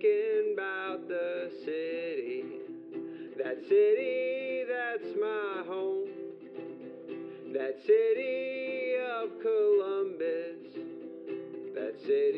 thinking about the city. That city that's my home. That city of Columbus. That city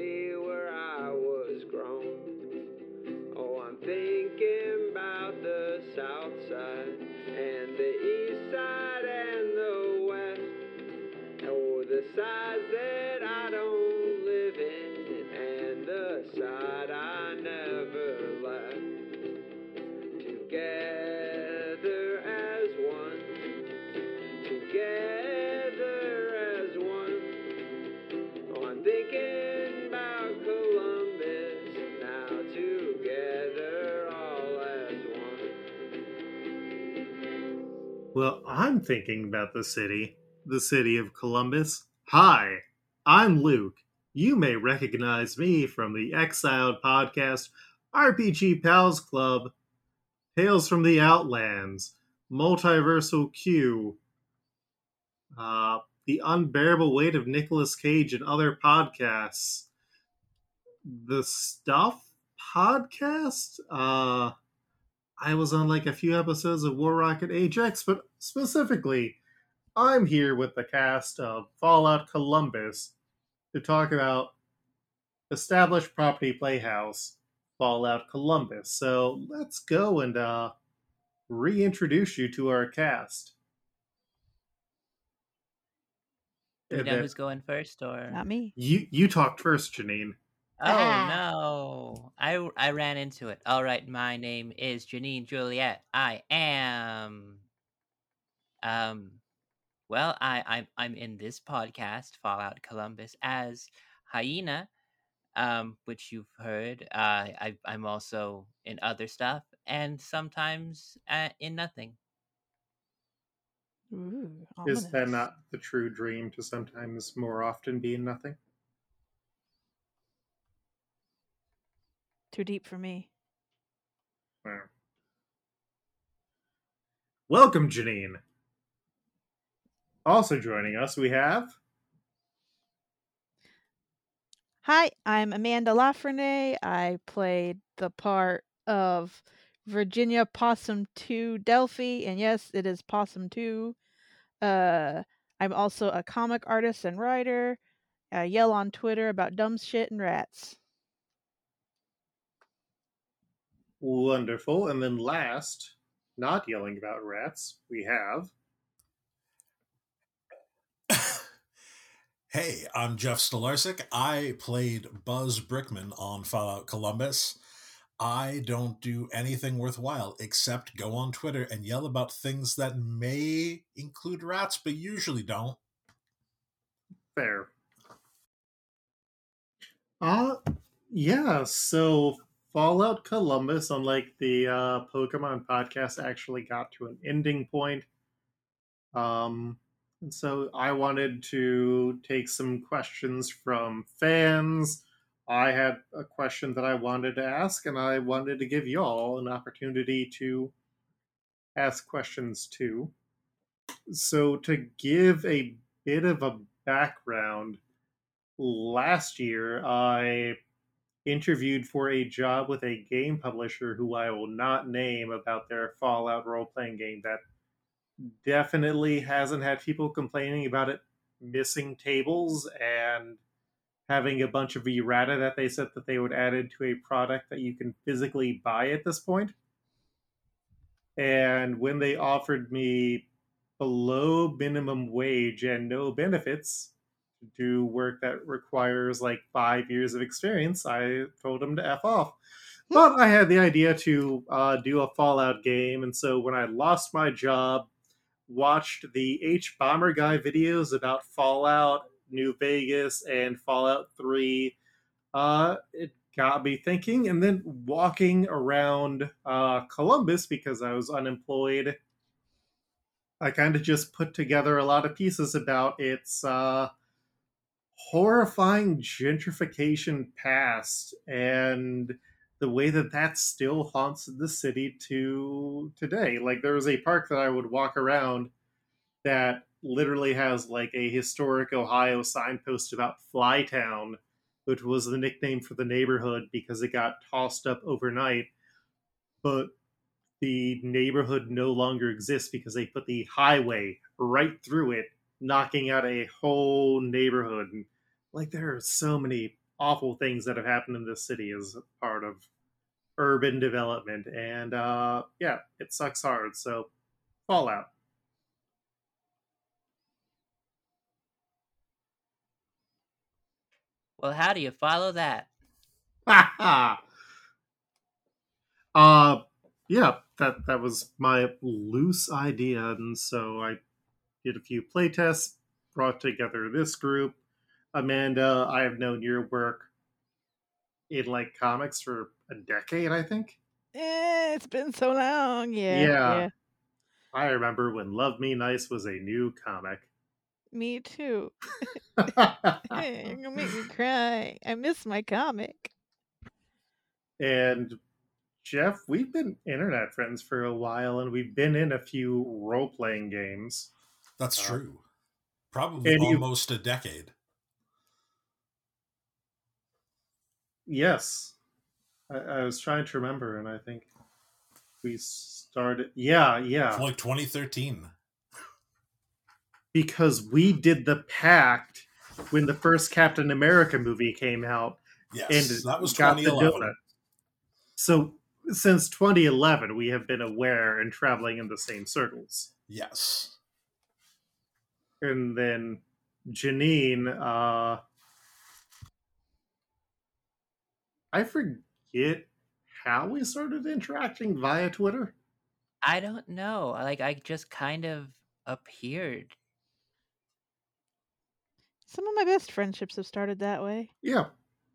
Thinking about the city, the city of Columbus. Hi, I'm Luke. You may recognize me from the Exiled podcast, RPG Pals Club, Tales from the Outlands, Multiversal Q, uh, The Unbearable Weight of Nicolas Cage, and other podcasts. The Stuff podcast? Uh, I was on like a few episodes of War Rocket Ajax, but specifically, I'm here with the cast of Fallout Columbus to talk about established property playhouse Fallout Columbus. So let's go and uh, reintroduce you to our cast. Do we know who's going first, or Not me. you you talked first, Janine. Oh Ah. no, I I ran into it. All right, my name is Janine Juliet. I am, um, well, I I'm I'm in this podcast, Fallout Columbus, as Hyena, um, which you've heard. Uh, I I'm also in other stuff, and sometimes uh, in nothing. Ooh, Is that not the true dream to sometimes more often be in nothing? Too deep for me? Wow. Welcome, Janine. Also joining us, we have Hi, I'm Amanda Lafrenais. I played the part of Virginia Possum 2 Delphi, and yes, it is Possum 2. Uh, I'm also a comic artist and writer. I yell on Twitter about dumb shit and rats. Wonderful. And then last, not yelling about rats, we have Hey, I'm Jeff Stolarczyk. I played Buzz Brickman on Fallout Columbus. I don't do anything worthwhile except go on Twitter and yell about things that may include rats, but usually don't. Fair. Uh yeah, so Fallout Columbus, unlike the uh, Pokemon podcast, actually got to an ending point. Um, and so I wanted to take some questions from fans. I had a question that I wanted to ask, and I wanted to give y'all an opportunity to ask questions too. So, to give a bit of a background, last year I interviewed for a job with a game publisher who I will not name about their Fallout role playing game that definitely hasn't had people complaining about it missing tables and having a bunch of errata that they said that they would add into a product that you can physically buy at this point. And when they offered me below minimum wage and no benefits do work that requires like five years of experience, I told him to F off. But I had the idea to uh, do a Fallout game, and so when I lost my job, watched the Hbomberguy videos about Fallout, New Vegas, and Fallout 3, uh, it got me thinking. And then walking around uh, Columbus because I was unemployed, I kind of just put together a lot of pieces about its uh, horrifying gentrification past and the way that that still haunts the city to today. Like there was a park that I would walk around that literally has like a historic Ohio signpost about Flytown which was the nickname for the neighborhood because it got tossed up overnight. But the neighborhood no longer exists because they put the highway right through it, knocking out a whole neighborhood. And, like there are so many awful things that have happened in this city as part of urban development, and uh, yeah, it sucks hard. So, Fallout. Well, how do you follow that? uh yeah, that that was my loose idea, and so I did a few playtests, brought together this group. Amanda, I have known your work in like comics for a decade, I think. Eh, it's been so long. Yeah. Yeah. I remember when Love Me Nice was a new comic. Me too. You're gonna make me cry. I miss my comic. and Jeff, we've been internet friends for a while, and we've been in a few role playing games. That's Uh, true. Probably and you- almost a decade. Yes, I, I was trying to remember, and I think we started. Yeah, yeah, Like 2013. because we did the pact when the first Captain America movie came out, Yes, and that was 2011. So since 2011, we have been aware and traveling in the same circles. Yes. And then Janine, uh, I forget how we started interacting via Twitter. I don't know. Like I just kind of appeared. Some of my best friendships have started that way. Yeah,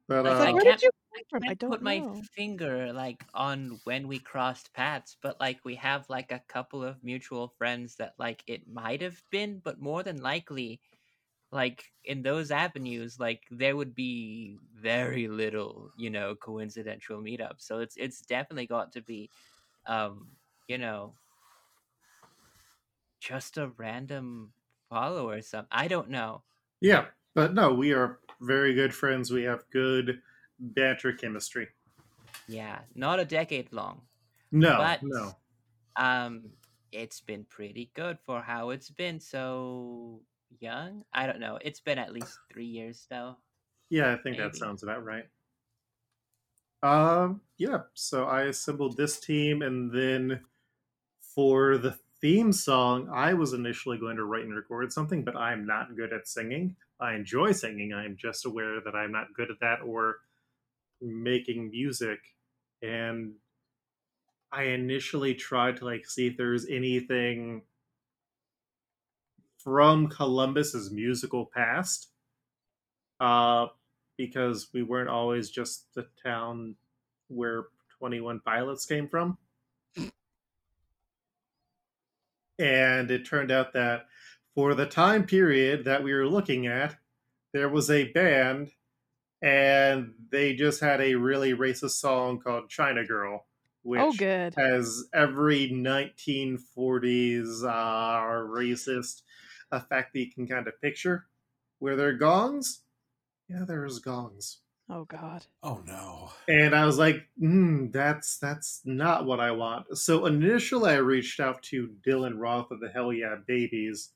but uh, like, where can't- did you I come from? I can't don't put my finger like on when we crossed paths, but like we have like a couple of mutual friends that like it might have been, but more than likely, like in those avenues, like there would be very little, you know, coincidental meetups. So it's it's definitely got to be, um, you know, just a random follow or something. I don't know. yeah, but no, we are very good friends. We have good banter chemistry. Yeah, not a decade long. No, But- no, Um, it's been pretty good for how it's been so young. I don't know. It's been at least three years though. yeah, I think that sounds about right. Um, yeah. So I assembled this team, and then for the theme song, I was initially going to write and record something, but I'm not good at singing. I enjoy singing. I'm just aware that I'm not good at that or making music. And I initially tried to like see if there's anything from Columbus's musical past. Uh because we weren't always just the town where 21 Pilots came from. And it turned out that for the time period that we were looking at, there was a band and they just had a really racist song called China Girl, which Oh, good. has every 1940s uh, racist effect that you can kind of picture. Were there gongs? Yeah, there was gongs. Oh, God. Oh no. And I was like, mm, that's that's not what I want. So initially I reached out to Dylan Roth of the Hell Yeah Babies,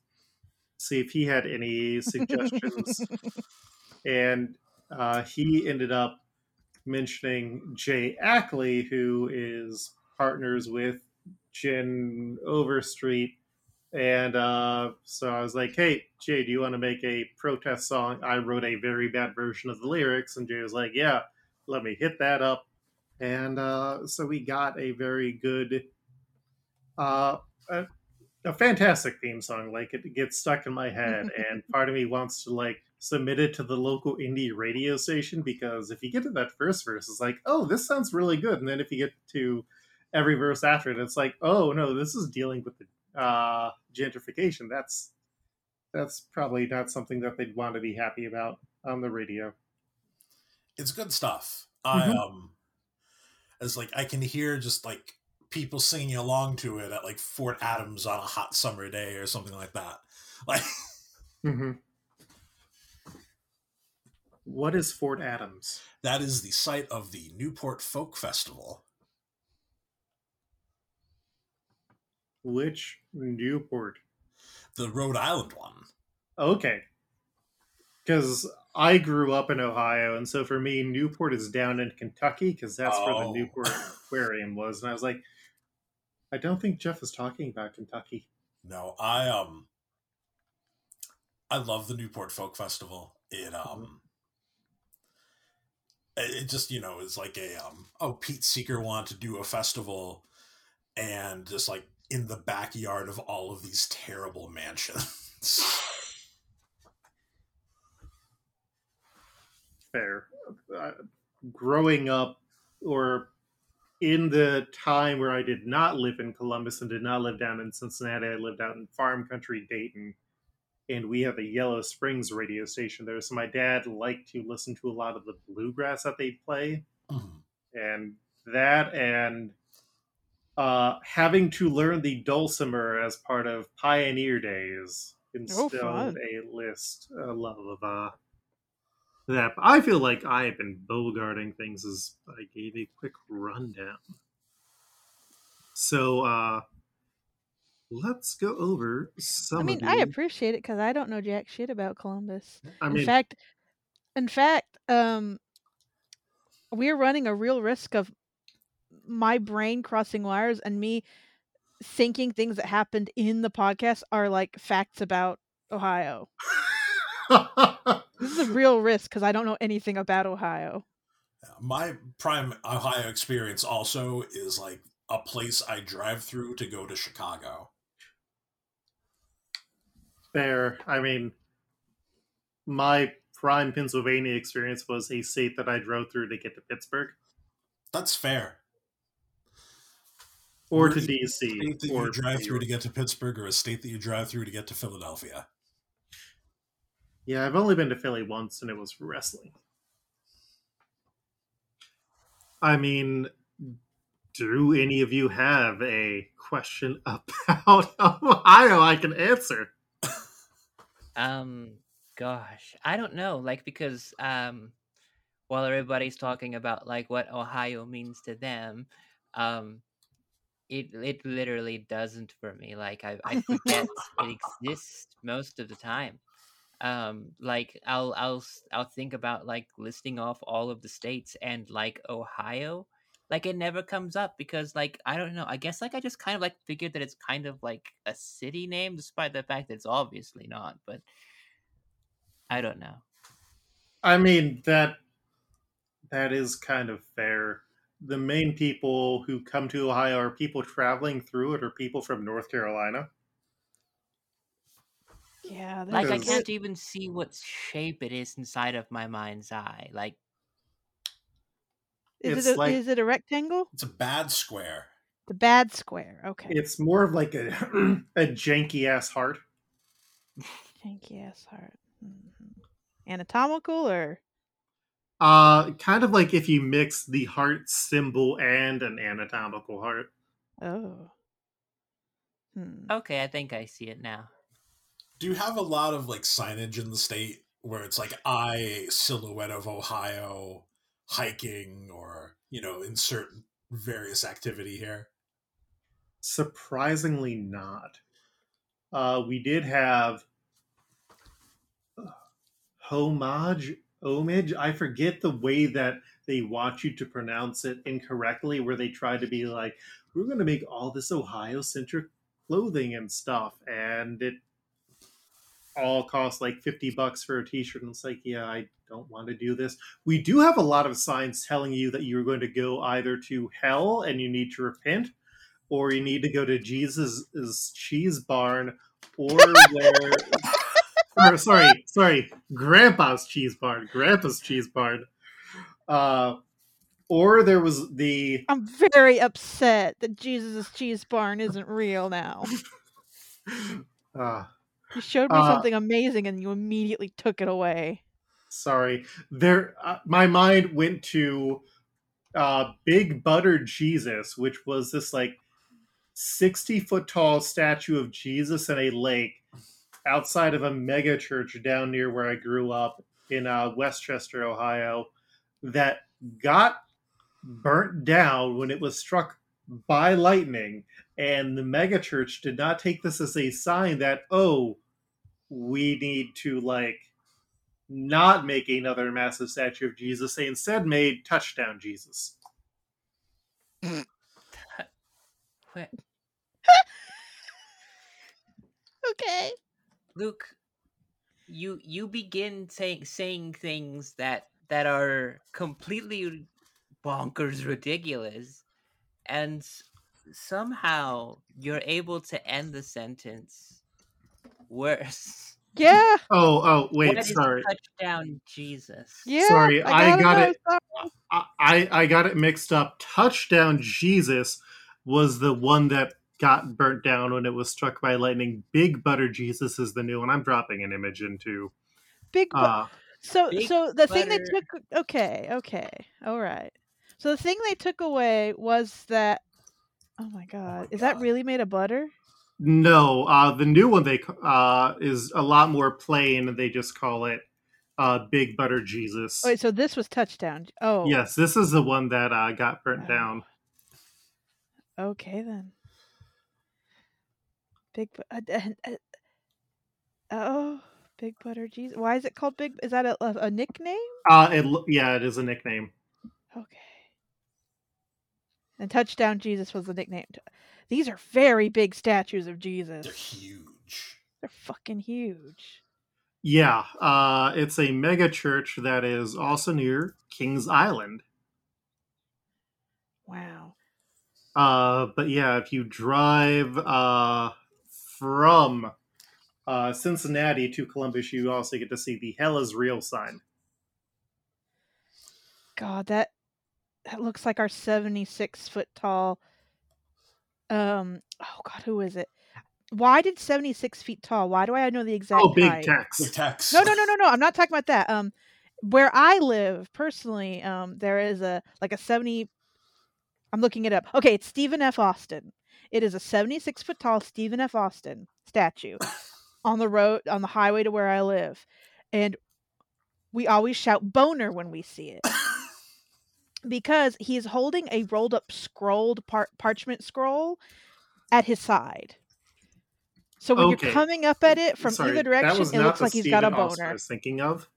see if he had any suggestions. and uh, he ended up mentioning Jay Ackley, who is partners with Jen Overstreet. And uh, so I was like, hey, Jay, do you want to make a protest song? I wrote a very bad version of the lyrics. And Jay was like, yeah, let me hit that up. And uh, so we got a very good, uh, a, a fantastic theme song. Like it gets stuck in my head. and part of me wants to like submit it to the local indie radio station because if you get to that first verse, it's like, oh, this sounds really good. And then if you get to every verse after it, it's like, oh no, this is dealing with the uh, gentrification. That's that's probably not something that they'd want to be happy about on the radio. It's good stuff. I Mhm. um it's like I can hear just like people singing along to it at like Fort Adams on a hot summer day or something like that. Like Mm-hmm. What is Fort Adams? That is the site of the Newport Folk Festival. Which Newport? The Rhode Island one. Okay. Because I grew up in Ohio, and so for me, Newport is down in Kentucky because that's where the Oh. Newport Aquarium was. And I was like, I don't think Jeff is talking about Kentucky. No, I um I love the Newport Folk Festival. It um it just, you know, is like a um oh Pete Seeger wanted to do a festival and just like in the backyard of all of these terrible mansions. Fair. Uh, growing up, or in the time where I did not live in Columbus and did not live down in Cincinnati, I lived out in farm country Dayton. And we have a Yellow Springs radio station there. So my dad liked to listen to a lot of the bluegrass that they play. Mhm. and that and uh, having to learn the dulcimer as part of Pioneer Days instilled fun. a list, a love of uh, that. I feel like I have been bogarting things as I gave a quick rundown. So uh, let's go over some. I mean, of I appreciate it because I don't know jack shit about Columbus. I in mean, fact, in fact, um, we're running a real risk of my brain crossing wires and me thinking things that happened in the podcast are like facts about Ohio. This is a real risk because I don't know anything about Ohio. My prime Ohio experience also is like a place I drive through to go to Chicago. Fair. I mean, my prime Pennsylvania experience was a state that I drove through to get to Pittsburgh That's fair. or to DC State or you drive through to get to Pittsburgh, or a state that you drive through to get to Philadelphia. Yeah, I've only been to Philly once, and it was for wrestling. I mean, do any of you have a question about Ohio I can answer? Um, gosh, I don't know. Like because um, while everybody's talking about like what Ohio means to them, um, it it literally doesn't for me. Like I I forget it exists most of the time. Um, like I'll I'll I'll think about like listing off all of the states and like Ohio. Like it never comes up because like I don't know. I guess like I just kind of like figured that it's kind of like a city name, despite the fact that it's obviously not. But I don't know. I mean that that is kind of fair. The main people who come to Ohio are people traveling through it or people from North Carolina. Yeah, Like I can't even see what shape it is inside of my mind's eye. Like is it's it a, like- is it a rectangle? It's a bad square. The bad square. Okay. It's more of like a a janky ass heart. Janky ass heart. Mhm. Anatomical or Uh kind of like if you mix the heart symbol and an anatomical heart. oh. Hmm. okay, I think I see it now. Do you have a lot of like signage in the state where it's like I silhouette of Ohio hiking or you know insert various activity here? Surprisingly not. Uh we did have uh, homage homage i forget the way that they want you to pronounce it incorrectly where they try to be like we're going to make all this ohio centric clothing and stuff and it all costs like 50 bucks for a t-shirt and it's like yeah i don't want to do this we do have a lot of signs telling you that you're going to go either to hell and you need to repent or you need to go to jesus' cheese barn or where or sorry, sorry, Grandpa's cheese barn, Grandpa's cheese barn. Uh, or there was the I'm very upset that Jesus' cheese barn isn't real now. uh, You showed me Uh, something amazing and you immediately took it away. sorry, there. Uh, my mind went to uh, Big Butter Jesus, which was this like sixty foot tall statue of Jesus in a lake outside of a mega church down near where I grew up. in uh, West Chester, Ohio, that got burnt down when it was struck by lightning. And the megachurch did not take this as a sign that, oh, we need to like not make another massive statue of Jesus. They instead made touchdown Jesus. Okay. Luke, you you begin saying saying things that that are completely bonkers ridiculous, and s- somehow you're able to end the sentence worse. Yeah. Oh, oh, wait, What is sorry. touchdown Jesus? Yeah. Sorry, I gotta got know, it. I, I I got it mixed up. Touchdown Jesus was the one that got burnt down when it was struck by lightning. Big Butter Jesus is the new one. I'm dropping an image into. Big. Bu- Uh, so Big so the thing they took. Okay. Okay. All right. So the thing they took away was that. Oh my god! Is that really made of butter? no, uh, the new one they uh, is a lot more plain. and They just call it uh, Big Butter Jesus. Wait. So this was touchdown. Oh. Yes, this is the one that uh, got burnt Oh. down. Okay then. Big. Bu- uh, uh, uh, oh. Big butter Jesus. Why is it called Big? Is that a, a, a nickname? Uh, it, yeah, it is a nickname. Okay. And touchdown Jesus was the nickname. These are very big statues of Jesus. They're huge. They're fucking huge. Yeah, uh, it's a mega church that is also near Kings Island. Wow. Uh, but yeah, if you drive uh, from uh, Cincinnati to Columbus, you also get to see the Hell is Real sign. God, that that looks like our seventy-six foot tall. Um. Oh God, who is it? Why did seventy-six feet tall? Why do I know the exact? Oh, Big height? Tex. The text. No, no, no, no, no. I'm not talking about that. Um, where I live personally, um, there is a like a seventy. I'm looking it up. Okay, it's Stephen F. Austin. It is a 76 foot tall Stephen F. Austin statue on the road on the highway to where I live, and we always shout "boner" when we see it because he is holding a rolled up scrolled par- parchment scroll at his side. So when Okay. you're coming up at it from Sorry, either direction, it looks the like he's got a Stephen Austin I was thinking of.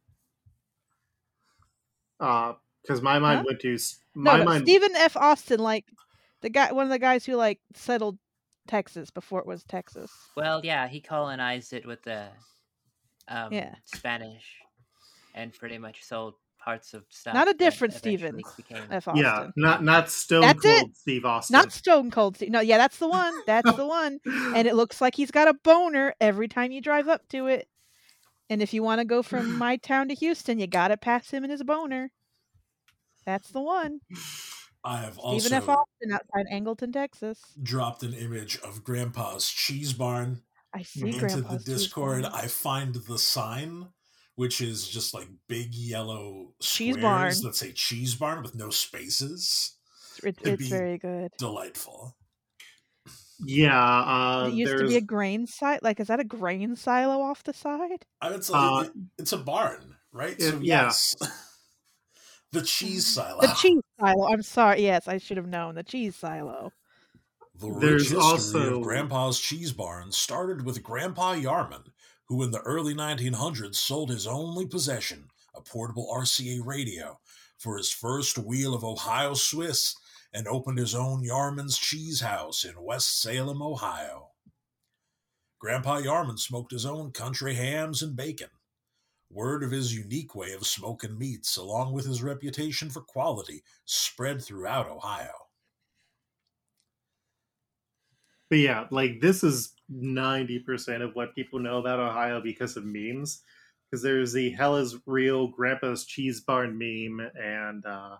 Uh, because my mind Huh? went to my no, mind. Stephen F. Austin, like the guy, one of the guys who like settled Texas before it was Texas. Well, yeah, he colonized it with the um, Yeah. Spanish, and pretty much sold parts of stuff. Not a different eventually Stevens became- F. Austin. yeah, not not Stone That's it. Cold Steve Austin. Not Stone Cold Steve. No, yeah, that's the one. That's the one. And it looks like he's got a boner every time you drive up to it. And if you want to go from my town to Houston, you got to pass him and his boner. That's the one. I have Stephen F. also Austin outside Angleton, Texas. dropped an image of Grandpa's cheese barn I see into Grandpa's the Discord. I find the sign, which is just like big yellow Cheese squares barn. that say cheese barn with no spaces. It's, it'd it's be- very good. Delightful. yeah, uh, it used to be a grain silo. Like, is that a grain silo off the side? I would say Uh, it's a barn, right? it- so yeah. yes, the cheese silo. The cheese silo. I'm sorry. Yes, I should have known. The cheese silo. The rich There's history also- of Grandpa's cheese barn started with Grandpa Yarman, who in the early 1900s sold his only possession, a portable RCA radio, for his first wheel of Ohio Swiss and opened his own Yarman's Cheese House in West Salem, Ohio. Grandpa Yarman smoked his own country hams and bacon. Word of his unique way of smoking meats, along with his reputation for quality, spread throughout Ohio. But yeah, like this is ninety percent of what people know about Ohio because of memes. Because there's the "Hell is real" Grandpa's cheese barn meme, and uh,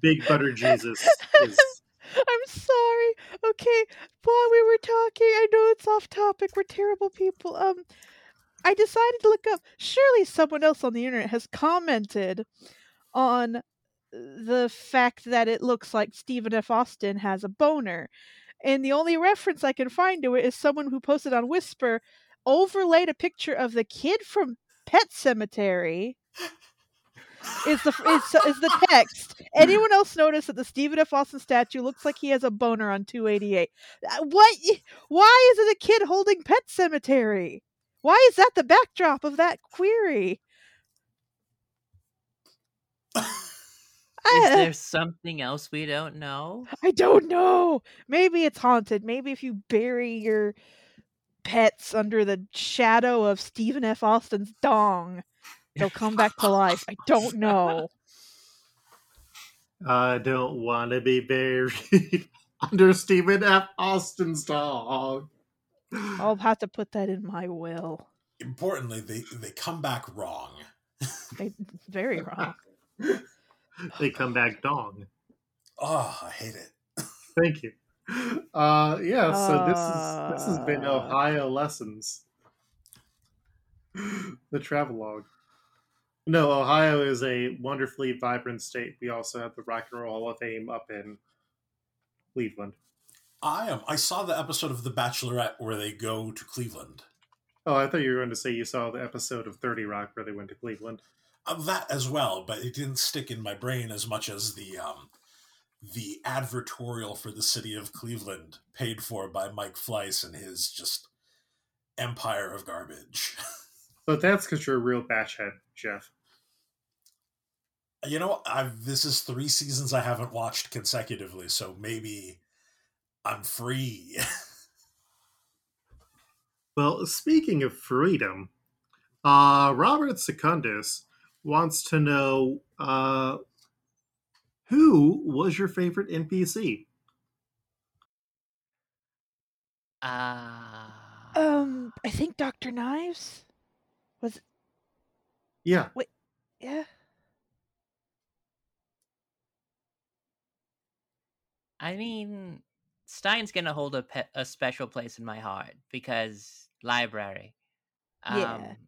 Big Butter Jesus is. I'm sorry. Okay, while we were talking, I know it's off topic. We're terrible people. Um, I decided to look up. Surely someone else on the internet has commented on the fact that it looks like Stephen F. Austin has a boner, and the only reference I can find to it is someone who posted on Whisper overlaid a picture of the kid from Pet Sematary is the is, is the text. Anyone else notice that the Stephen F. Austin statue looks like he has a boner on 288? Uh, What? Why is it a kid holding pet cemetery? Why is that the backdrop of that query? Is there something else we don't know? I don't know. Maybe it's haunted. Maybe if you bury your pets under the shadow of Stephen F. Austin's dong, they'll come back to life. I don't know. I don't want to be buried under Stephen F. Austin's dong. I'll have to put that in my will. Importantly, they they come back wrong. They, very wrong. they come back dong. Oh, I hate it. Thank you. Uh, yeah, so this is this has been Uh. Ohio lessons. the travelogue. No, Ohio is a wonderfully vibrant state. We also have the Rock and Roll Hall of Fame up in Cleveland. I am. I saw the episode of The Bachelorette where they go to Cleveland. Oh, I thought you were going to say you saw the episode of Thirty Rock where they went to Cleveland. That as well, but it didn't stick in my brain as much as the um, the advertorial for the city of Cleveland, paid for by Mike Fleiss and his just empire of garbage. But that's because you're a real batchhead, Jeff. you know, I've this is three seasons I haven't watched consecutively, so maybe I'm free. Well, speaking of freedom, uh, Robert Secundus wants to know uh, who was your favorite NPC? Uh, Um, I think Doctor Knives was Yeah, Wait. yeah. I mean, Stein's gonna hold a pe- a special place in my heart because library. Um, Yeah.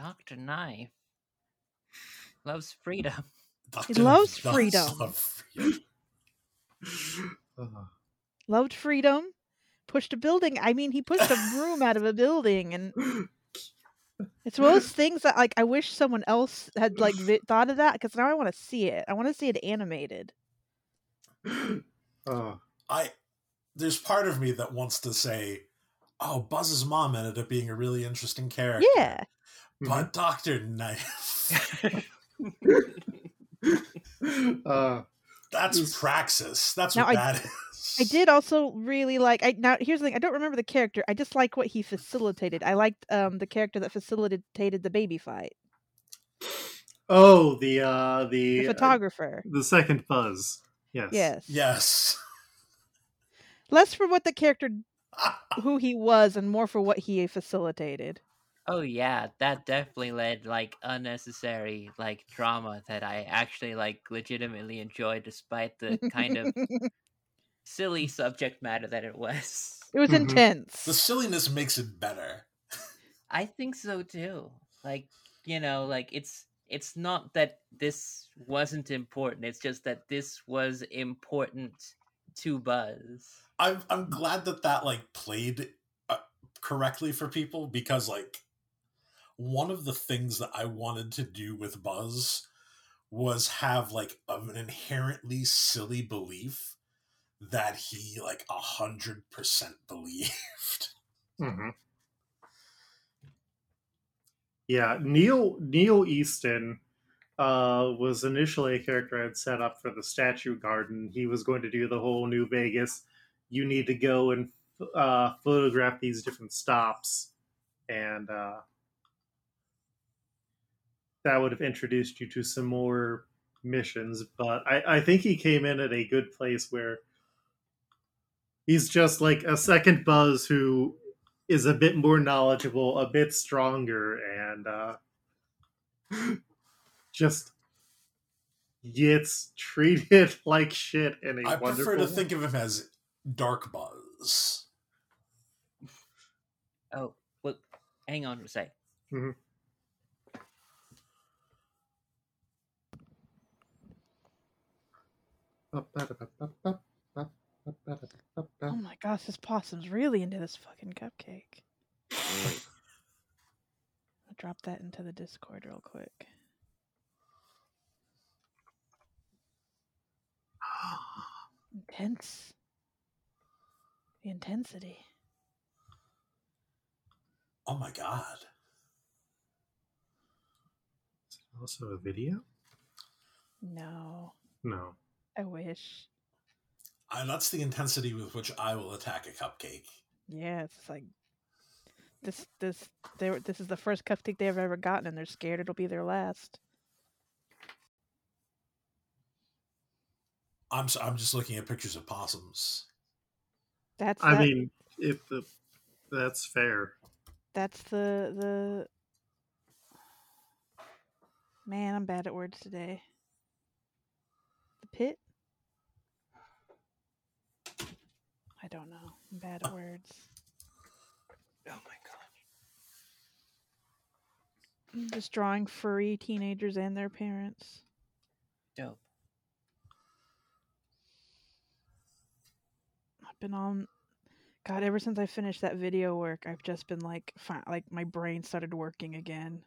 But Doctor Knife loves freedom. Dr. loves freedom. love freedom. Uh, Loved freedom. Pushed a building. I mean, he pushed a broom out of a building, and it's one of those things that like I wish someone else had like vi- thought of that because now I want to see it. I want to see it animated. uh, I there's part of me that wants to say, "Oh, Buzz's mom ended up being a really interesting character." Yeah. But Doctor Knife, uh, that's Is- praxis. That's Now, what I- that is. I did also really like. I now here's the thing. I don't remember the character. I just like what he facilitated. I liked um the character that facilitated the baby fight, oh, the uh, the the uh, photographer. the second buzz. Yes. yes. Yes. Less for what the character, who he was, and more for what he facilitated. Oh yeah, that definitely led like unnecessary like drama that I actually like legitimately enjoyed despite the kind of silly subject matter that it was. It was Mhm. intense. the silliness makes it better. I think so too. Like, you know, like it's it's not that this wasn't important. It's just that this was important to Buzz. I'm I'm glad that that like played uh, correctly for people because like one of the things that I wanted to do with Buzz was have like an inherently silly belief that he like a hundred percent believed. hmm Yeah, Neil Neil Easton uh, was initially a character I had set up for the statue garden. He was going to do the whole New Vegas. You need to go and uh, photograph these different stops, and uh, that would have introduced you to some more missions. But I, I think he came in at a good place where he's just like a second Buzz who is a bit more knowledgeable, a bit stronger, and uh, just gets treated like shit in a I wonderful. I prefer to think of him as Dark Buzz. Oh, well, hang on for a sec. Oh my gosh, this possum's really into this fucking cupcake. I'll drop that into the Discord real quick. Intense. The intensity. Oh my god. Is it also a video? No, No. I wish. I, that's the intensity with which I will attack a cupcake. Yeah, it's like this. This. They. were- This is the first cupcake they've ever gotten, and they're scared it'll be their last. I'm s- I'm just looking at pictures of possums. That's. I that- mean, if the that's fair. That's the the. Man, I'm bad at words today. The pit. I don't know. I'm bad at words. Oh my god. I'm just drawing furry teenagers and their parents. Dope. I've been on. God, ever since I finished that video work, I've just been like, fi- like my brain started working again.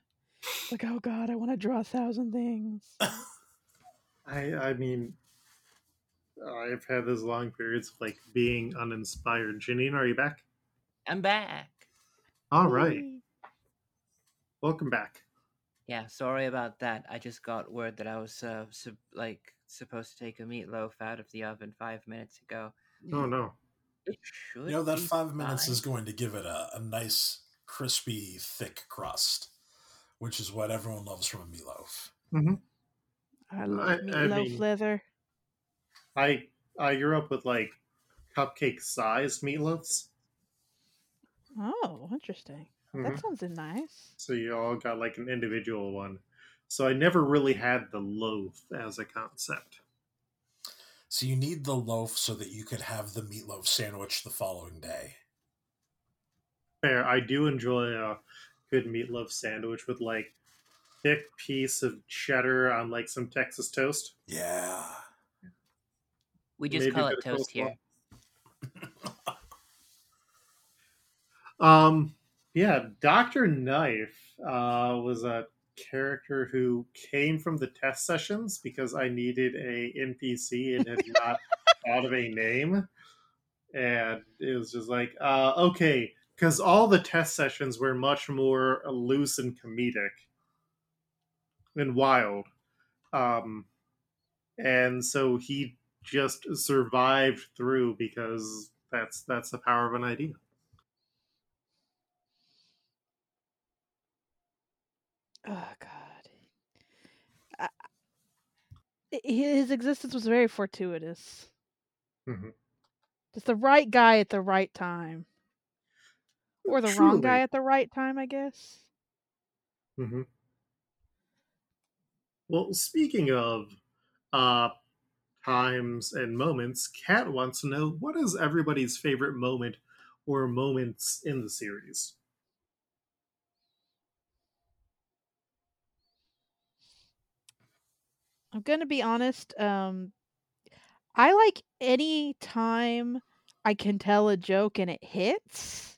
Like, oh God, I want to draw a thousand things. I I mean, I've had those long periods of like being uninspired. Janine, are you back? I'm back. All right, Yay. welcome back. Yeah, sorry about that. I just got word that I was uh, sub- like supposed to take a meatloaf out of the oven five minutes ago. Oh no, It should. You know that be five minutes is going to give it a, a nice, crispy, thick crust, which is what everyone loves from a meatloaf. I love I- I meatloaf mean- leather. I I grew up with like cupcake sized meatloafs. Oh, interesting. Mhm. That sounds nice. So you all got like an individual one. So I never really had the loaf as a concept. So you need the loaf so that you could have the meatloaf sandwich the following day. Fair, I do enjoy a good meatloaf sandwich with like thick piece of cheddar on like some Texas toast. Yeah. We just Maybe call it toast here. Um, yeah, Doctor Knife uh, was a character who came from the test sessions because I needed a NPC and had not thought of a name, and it was just like, uh, okay, because all the test sessions were much more loose and comedic and wild, um, and so he just survived through because that's that's the power of an idea. Oh God. I, his existence was very fortuitous. Mhm. Just the right guy at the right time, or the wrong guy at the right time, I guess. hmm Well, speaking of uh, times and moments, Kat wants to know what is everybody's favorite moment or moments in the series. I'm gonna be honest. Um, I like any time I can tell a joke and it hits.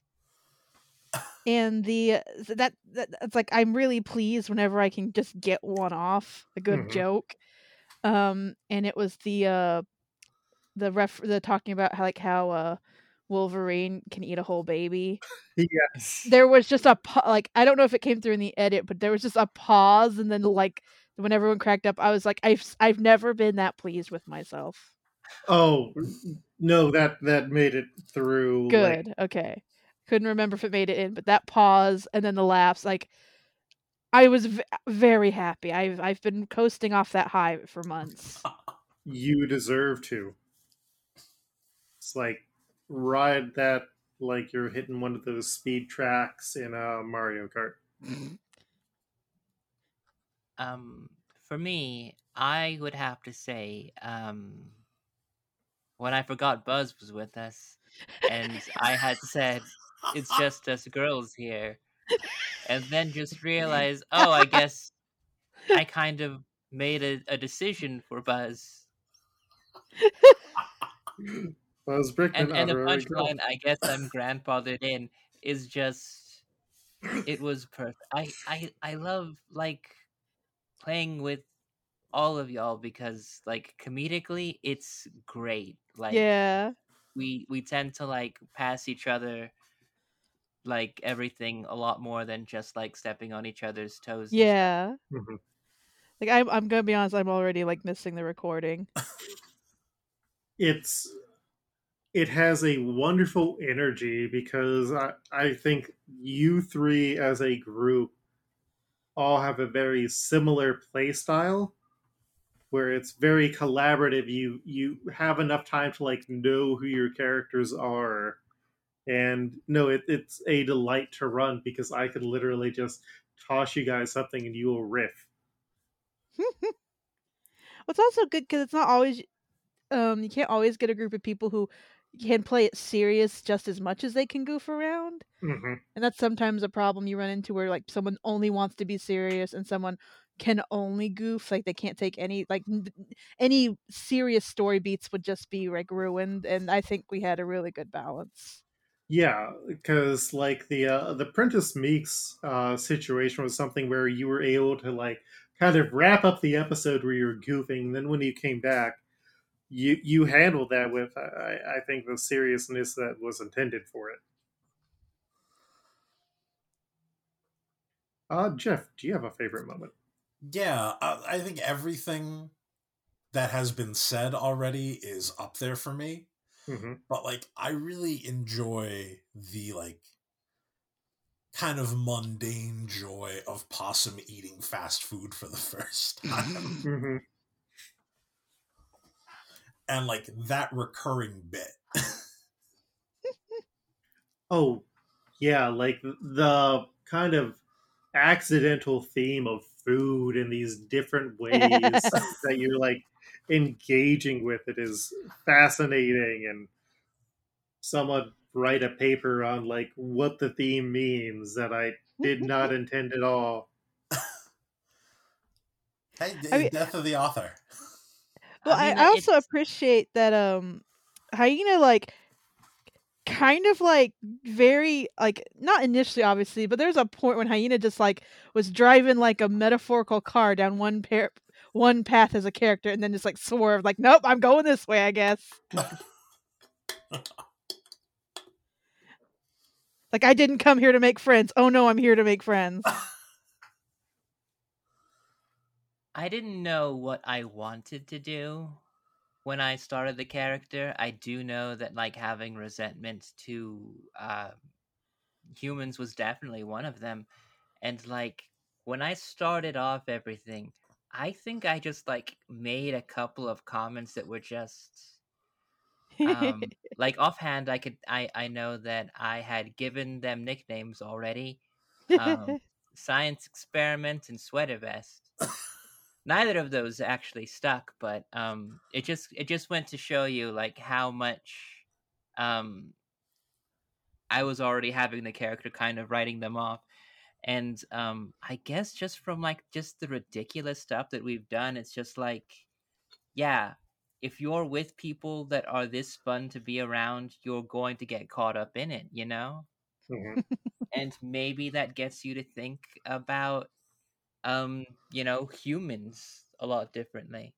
And the that that it's like I'm really pleased whenever I can just get one off a good Mhm. joke. Um, and it was the uh the ref the talking about how like how uh Wolverine can eat a whole baby. Yes. There was just a pa- like I don't know if it came through in the edit, but there was just a pause, and then like when everyone cracked up, I was like, I've I've never been that pleased with myself. Oh no, that that made it through. like- Good, okay. Couldn't remember if it made it in, but that pause and then the laughs, like I was v- very happy. I've I've been coasting off that high for months. you deserve to. It's like ride that like you're hitting one of those speed tracks in a Mario Kart. Um, for me, I would have to say, um, when I forgot Buzz was with us, and I had said, "It's just us girls here," and then just realize, oh, I guess I kind of made a, a decision for Buzz, Buzz Brickman, and and the punchline, I guess I'm grandfathered in, is just it was perfect. I I I love like playing with all of y'all because like comedically it's great. Like yeah. we we tend to like pass each other like everything a lot more than just like stepping on each other's toes. and stuff. Yeah. Mhm. Like I'm I'm gonna be honest, I'm already like missing the recording. it's it has a wonderful energy because I, I think you three as a group all have a very similar play style where it's very collaborative you you have enough time to like know who your characters are and no it, it's a delight to run because i could literally just toss you guys something and you will riff well, It's also good because it's not always um you can't always get a group of people who can play it serious just as much as they can goof around. hmm And that's sometimes a problem you run into where like someone only wants to be serious and someone can only goof like they can't take any like n- any serious story beats would just be like ruined and I think we had a really good balance. Yeah, because like the uh, the Prentice Meeks uh, situation was something where you were able to like kind of wrap up the episode where you were goofing. Then when you came back, you you handled that with I, I think the seriousness that was intended for it. Uh, Jeff, do you have a favorite moment? Yeah, I, I think everything that has been said already is up there for me. Hmm But like, I really enjoy the like kind of mundane joy of possum eating fast food for the first time, hmm and like that recurring bit. Oh, yeah, like the kind of accidental theme of food in these different ways that you're like engaging with it is fascinating and someone write a paper on like what the theme means that I did not intend at all. hey, the I mean- death of the author. Well, I, mean, I also it's- appreciate that um hyena like kind of like very like not initially obviously, but there's a point when hyena just like was driving like a metaphorical car down one pair one path as a character and then just like swerved like nope, I'm going this way, I guess. like I didn't come here to make friends. Oh no, I'm here to make friends. I didn't know what I wanted to do when I started the character. I do know that like having resentment to uh, humans was definitely one of them, and like when I started off everything, I think I just like made a couple of comments that were just um, like offhand. I could I I know that I had given them nicknames already. um, science experiment and sweater vest. Neither of those actually stuck, but um, it just it just went to show you like how much um, I was already having the character kind of writing them off, and um, I guess just from like just the ridiculous stuff that we've done, it's just like, yeah, if you're with people that are this fun to be around, you're going to get caught up in it, you know Mhm. and maybe that gets you to think about um you know humans a lot differently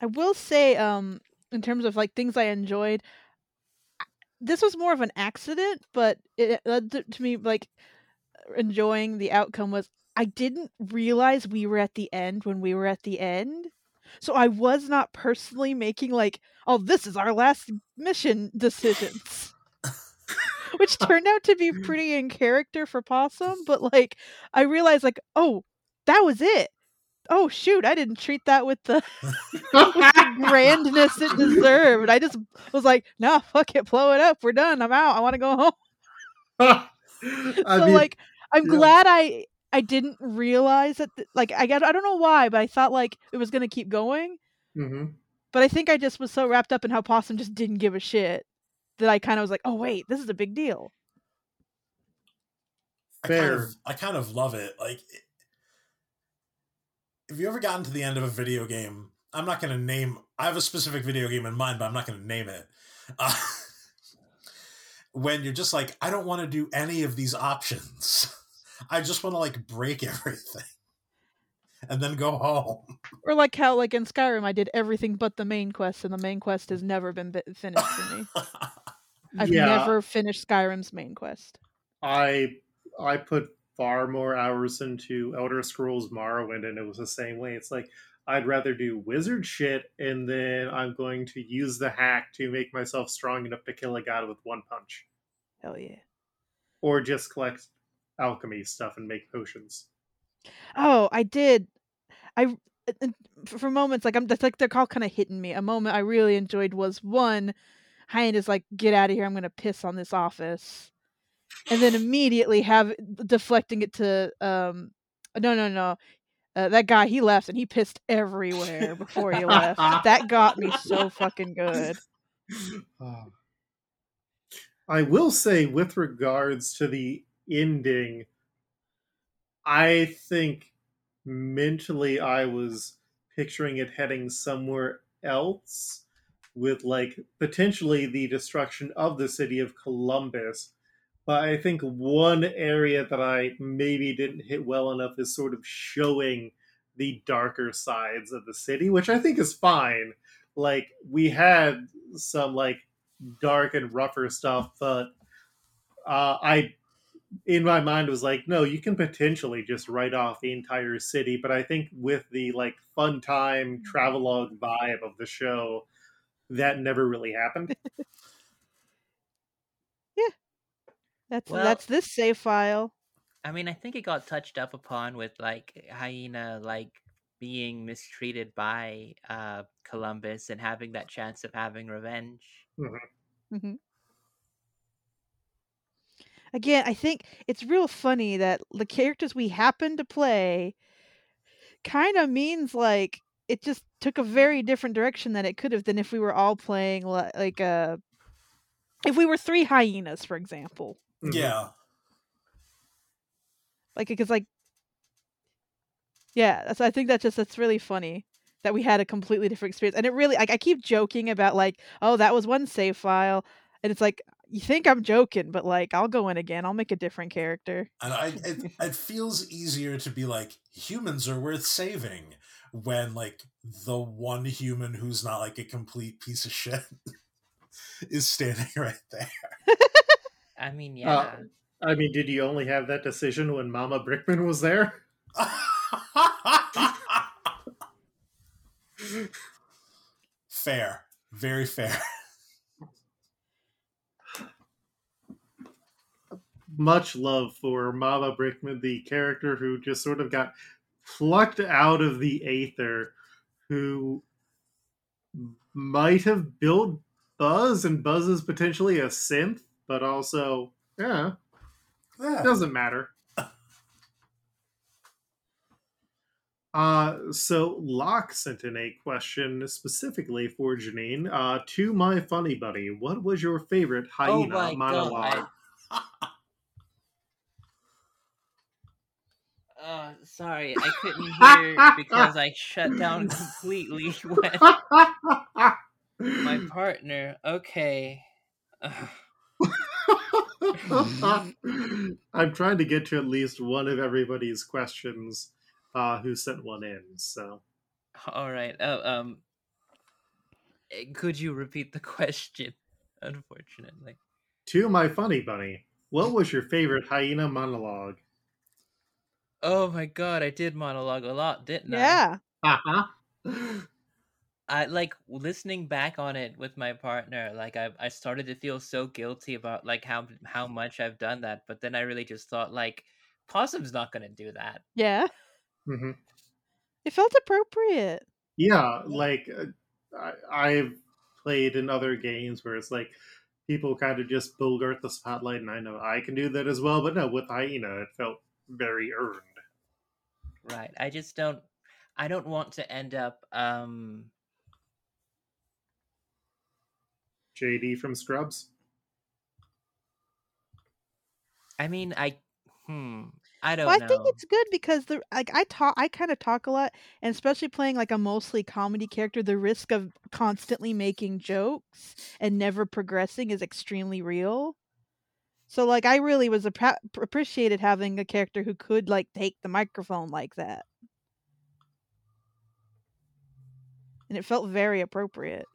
I will say, um, in terms of like things I enjoyed, I- this was more of an accident, but it led to, to me like uh, enjoying the outcome. Was I didn't realize we were at the end when we were at the end, so I was not personally making like, oh, this is our last mission decisions. Which turned out to be pretty in character for Possum, but like I realized like, oh, that was it. Oh shoot, I didn't treat that with the with the grandness it deserved. I just was like, nah, fuck it, blow it up. We're done. I'm out. I want to go home. I so mean, like, I'm yeah. glad I I didn't realize that. th- like, I got I don't know why, but I thought like it was gonna keep going. mhm. But I think I just was so wrapped up in how Possum just didn't give a shit that I kind of was like, oh wait, this is a big deal. I kind of I kind of love it. Like if you ever gotten to the end of a video game, I'm not going to name I have a specific video game in mind, but I'm not going to name it. Uh, when you're just like, I don't want to do any of these options. I just want to like break everything and then go home. Or like how, like in Skyrim, I did everything but the main quest, and the main quest has never been finished for me. I've yeah, never finished Skyrim's main quest. I I put far more hours into Elder Scrolls Morrowind, and it was the same way. It's like I'd rather do wizard shit, and then I'm going to use the hack to make myself strong enough to kill a god with one punch, Hell yeah. or just collect alchemy stuff and make potions. Oh, I did. I uh, uh, for moments like I'm that's like they're all kind of hitting me. A moment I really enjoyed was one, Hyena's like, "Get out of here! I'm gonna piss on this office," and then immediately have deflecting it to um, no, no, no, uh, that guy he left and he pissed everywhere before he left. that got me so fucking good. Ah. I will say, with regards to the ending, I think mentally I was picturing it heading somewhere else with like potentially the destruction of the city of Columbus. But I think one area that I maybe didn't hit well enough is sort of showing the darker sides of the city, which I think is fine. Like we had some like dark and rougher stuff, but uh, I in my mind was like, no, you can potentially just write off the entire city. But I think with the like fun time travelogue vibe of the show, that never really happened. That's Well- that's this save file. I mean, I think it got touched up upon with like Hyena like being mistreated by uh Columbus and having that chance of having revenge. hmm Again, I think it's real funny that the characters we happen to play kind of means like it just took a very different direction than it could have than if we were all playing li- like uh if we were three hyenas, for example. Mhm. yeah. Like because like yeah, so I think that's just that's really funny that we had a completely different experience. And it really like I keep joking about like, oh, that was one save file. And it's like you think I'm joking, but like I'll go in again. I'll make a different character. And I, it, it feels easier to be like humans are worth saving when like the one human who's not like a complete piece of shit is standing right there. I mean, uh, yeah. I mean, did you only have that decision when Mama Brickman was there? fair, very fair. Much love for Mama Brickman, the character who just sort of got plucked out of the Aether, who might have built Buzz, and Buzz is potentially a synth, but also, yeah, Yeah. it doesn't matter. Uh, so Locke sent in a question specifically for Janine. Uh, to my funny buddy, what was your favorite Oh hyena my monologue? god. Uh, sorry, I couldn't hear because I shut down completely when my partner. Okay. Ugh. I'm trying to get to at least one of everybody's questions uh, who sent one in. So All right. Oh, um, eh, could you repeat the question? Unfortunately. to my funny bunny, what was your favorite hyena monologue? Oh my god, I did monologue a lot, didn't I? Yeah. Uh-huh. I like listening back on it with my partner. Like I, I started to feel so guilty about like how how much I've done that. But then I really just thought like, Possum's not gonna do that. Yeah. hmm It felt appropriate. Yeah, like uh, I, I've played in other games where it's like people kind of just bogart the spotlight, and I know I can do that as well. But no, with hyena, it felt very earned. Right. I just don't. I don't want to end up. Um. JD from Scrubs. I mean, I. Hmm. I don't know. Well, I know. think it's good because the like I talk I kind of talk a lot, and especially playing like a mostly comedy character, the risk of constantly making jokes and never progressing is extremely real. So like I really was appra- appreciated having a character who could like take the microphone like that. And it felt very appropriate.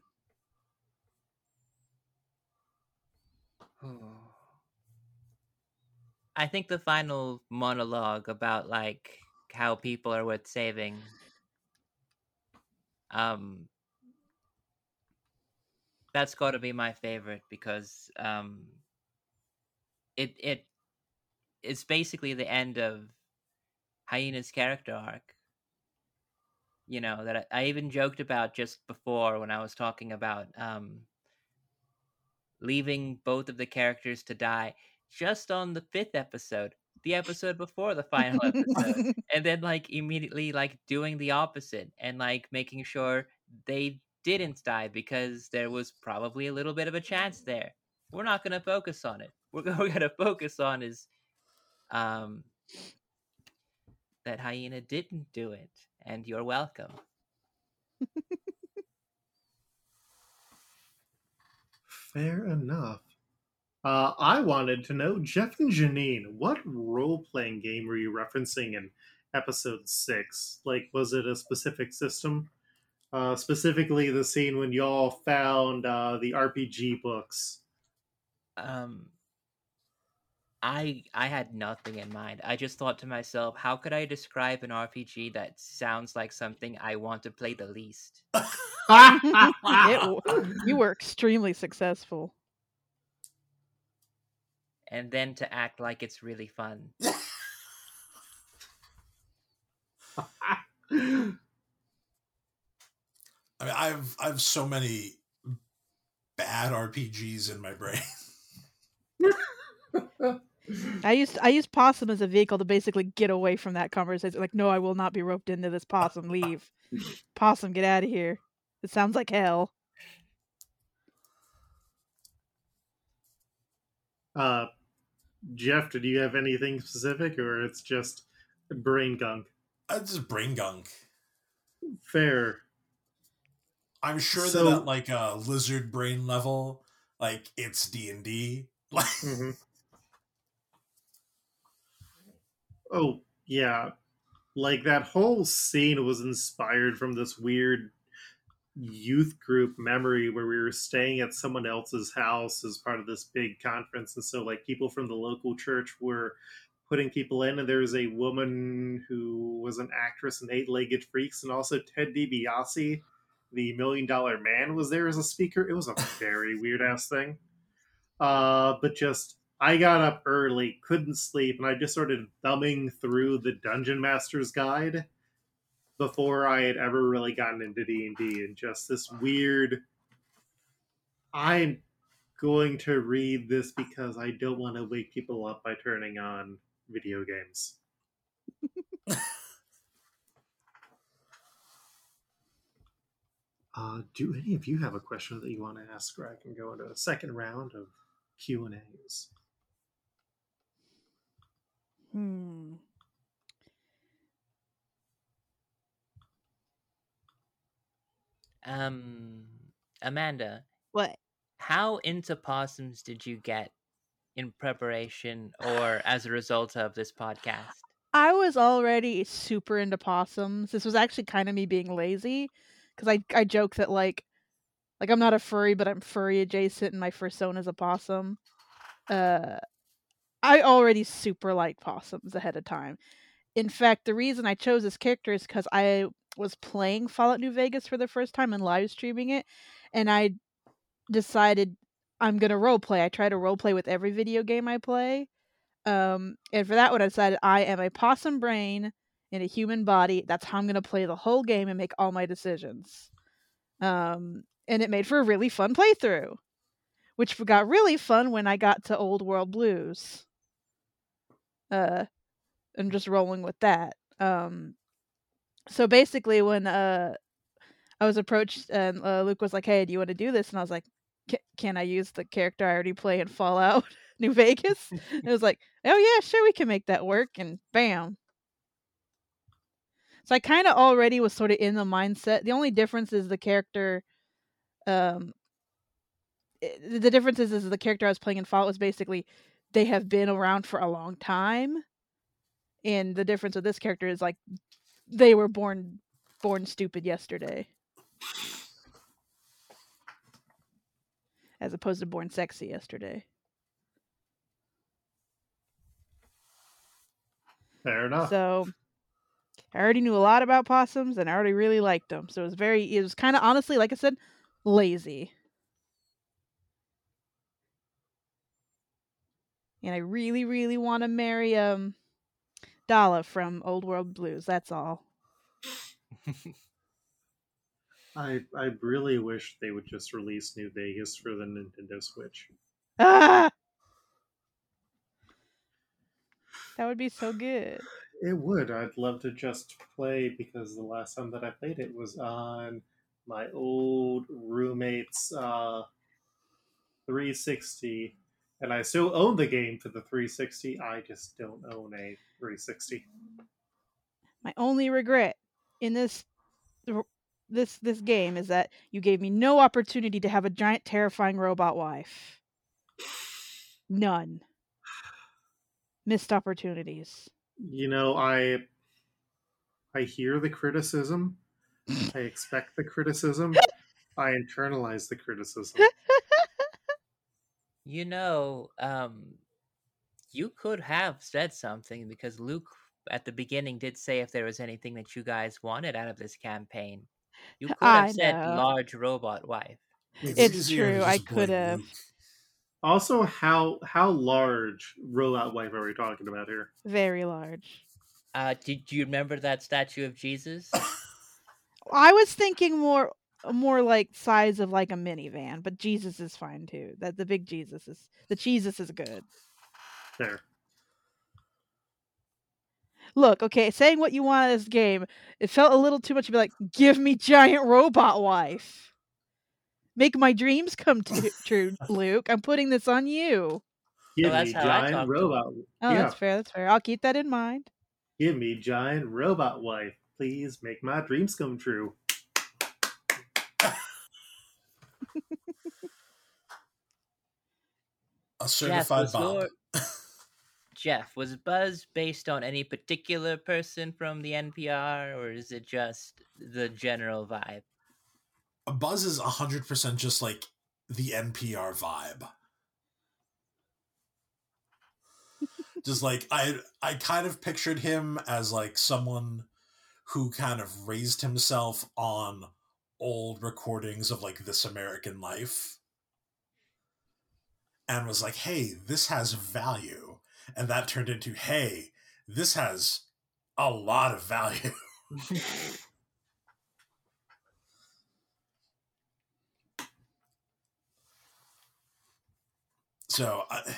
I think the final monologue about like how people are worth saving. Um, that's got to be my favorite because um, it it it's basically the end of Hyena's character arc. You know that I, I even joked about just before when I was talking about um, leaving both of the characters to die just on the fifth episode, the episode before the final episode, and then like immediately like doing the opposite and like making sure they didn't die because there was probably a little bit of a chance there. We're not going to focus on it. We're, we're going to focus on is um that hyena didn't do it, and you're welcome. Fair enough. Uh, I wanted to know, Jeff and Janine, what role playing game were you referencing in episode six? Like, was it a specific system? Uh, specifically, the scene when y'all found uh, the RPG books. Um I I had nothing in mind. I just thought to myself, how could I describe an RPG that sounds like something I want to play the least? It you were extremely successful. And then to act like it's really fun. I mean, I've I've so many bad RPGs in my brain. I used I used possum as a vehicle to basically get away from that conversation. Like, no, I will not be roped into this possum. Leave, possum, get out of here. It sounds like hell. uh, Jeff, did you have anything specific, or it's just brain gunk? It's just brain gunk. Fair. I'm sure So- that at like a lizard brain level, like it's D and D. Like hmm Oh, yeah. Like that whole scene was inspired from this weird youth group memory where we were staying at someone else's house as part of this big conference. And so, like, people from the local church were putting people in, and there was a woman who was an actress in Eight Legged Freaks, and also Ted DiBiase, the Million Dollar Man, was there as a speaker. It was a very weird ass thing. Uh, but just I got up early, couldn't sleep, and I just started thumbing through the Dungeon Master's Guide before I had ever really gotten into D and D, and just this weird. I'm going to read this because I don't want to wake people up by turning on video games. Uh, do any of you have a question that you want to ask, or I can go into a second round of Q and A's? Hmm. Um Amanda, What? how into possums did you get in preparation or as a result of this podcast? I was already super into possums. This was actually kind of me being lazy because I I joke that like like I'm not a furry, but I'm furry adjacent, and my persona is a possum. Uh, I already super like possums ahead of time. In fact, the reason I chose this character is because I was playing Fallout New Vegas for the first time and live streaming it, and I decided I'm gonna role play. I try to role play with every video game I play. Um, and for that one, I decided I am a possum brain in a human body. That's how I'm gonna play the whole game and make all my decisions. Um, and it made for a really fun playthrough, which got really fun when I got to Old World Blues. Uh, and just rolling with that. Um, so basically, when uh, I was approached and uh, Luke was like, "Hey, do you want to do this?" and I was like, "Can I use the character I already play in Fallout New Vegas?" it was like, "Oh yeah, sure, we can make that work." And bam. So I kind of already was sort of in the mindset. The only difference is the character. Um, the difference is, is the character I was playing in Fallout was basically they have been around for a long time. And the difference with this character is like they were born born stupid yesterday. As opposed to born sexy yesterday. Fair enough. So I already knew a lot about possums and I already really liked them. So it was very, it was kind of honestly, like I said, lazy. And I really, really want to marry um Dala from Old World Blues. That's all. I I really wish they would just release New Vegas for the Nintendo Switch. Ah! That would be so good. It would. I'd love to just play because the last time that I played it was on my old roommate's uh, 360, and I still own the game for the 360. I just don't own a 360. My only regret in this this this game is that you gave me no opportunity to have a giant terrifying robot wife. None. Missed opportunities. You know, I I hear the criticism. I expect the criticism. I internalize the criticism. You know, um, you could have said something because Luke at the beginning did say if there was anything that you guys wanted out of this campaign. You could have I said know. large robot wife. It's easier to true, I could've. Also, how how large rollout wife are we talking about here? Very large. Uh, did you remember that statue of Jesus? I was thinking more more like size of like a minivan, but Jesus is fine too. That the big Jesus is the Jesus is good. There. Look, okay, saying what you want out of this game, it felt a little too much to be like, give me giant robot wife. Make my dreams come t- true, Luke. I'm putting this on you. Give that's me how I talk giant to robot. Oh, yeah, that's fair. That's fair. I'll keep that in mind. give me giant robot wife. Please make my dreams come true. A certified was Bob. your- Jeff, was Buzz based on any particular person from the NPR, or is it just the general vibe? Buzz is 100% just like the NPR vibe. just like I I kind of pictured him as like someone who kind of raised himself on old recordings of like this American life and was like, "Hey, this has value." And that turned into, "Hey, this has a lot of value." So I,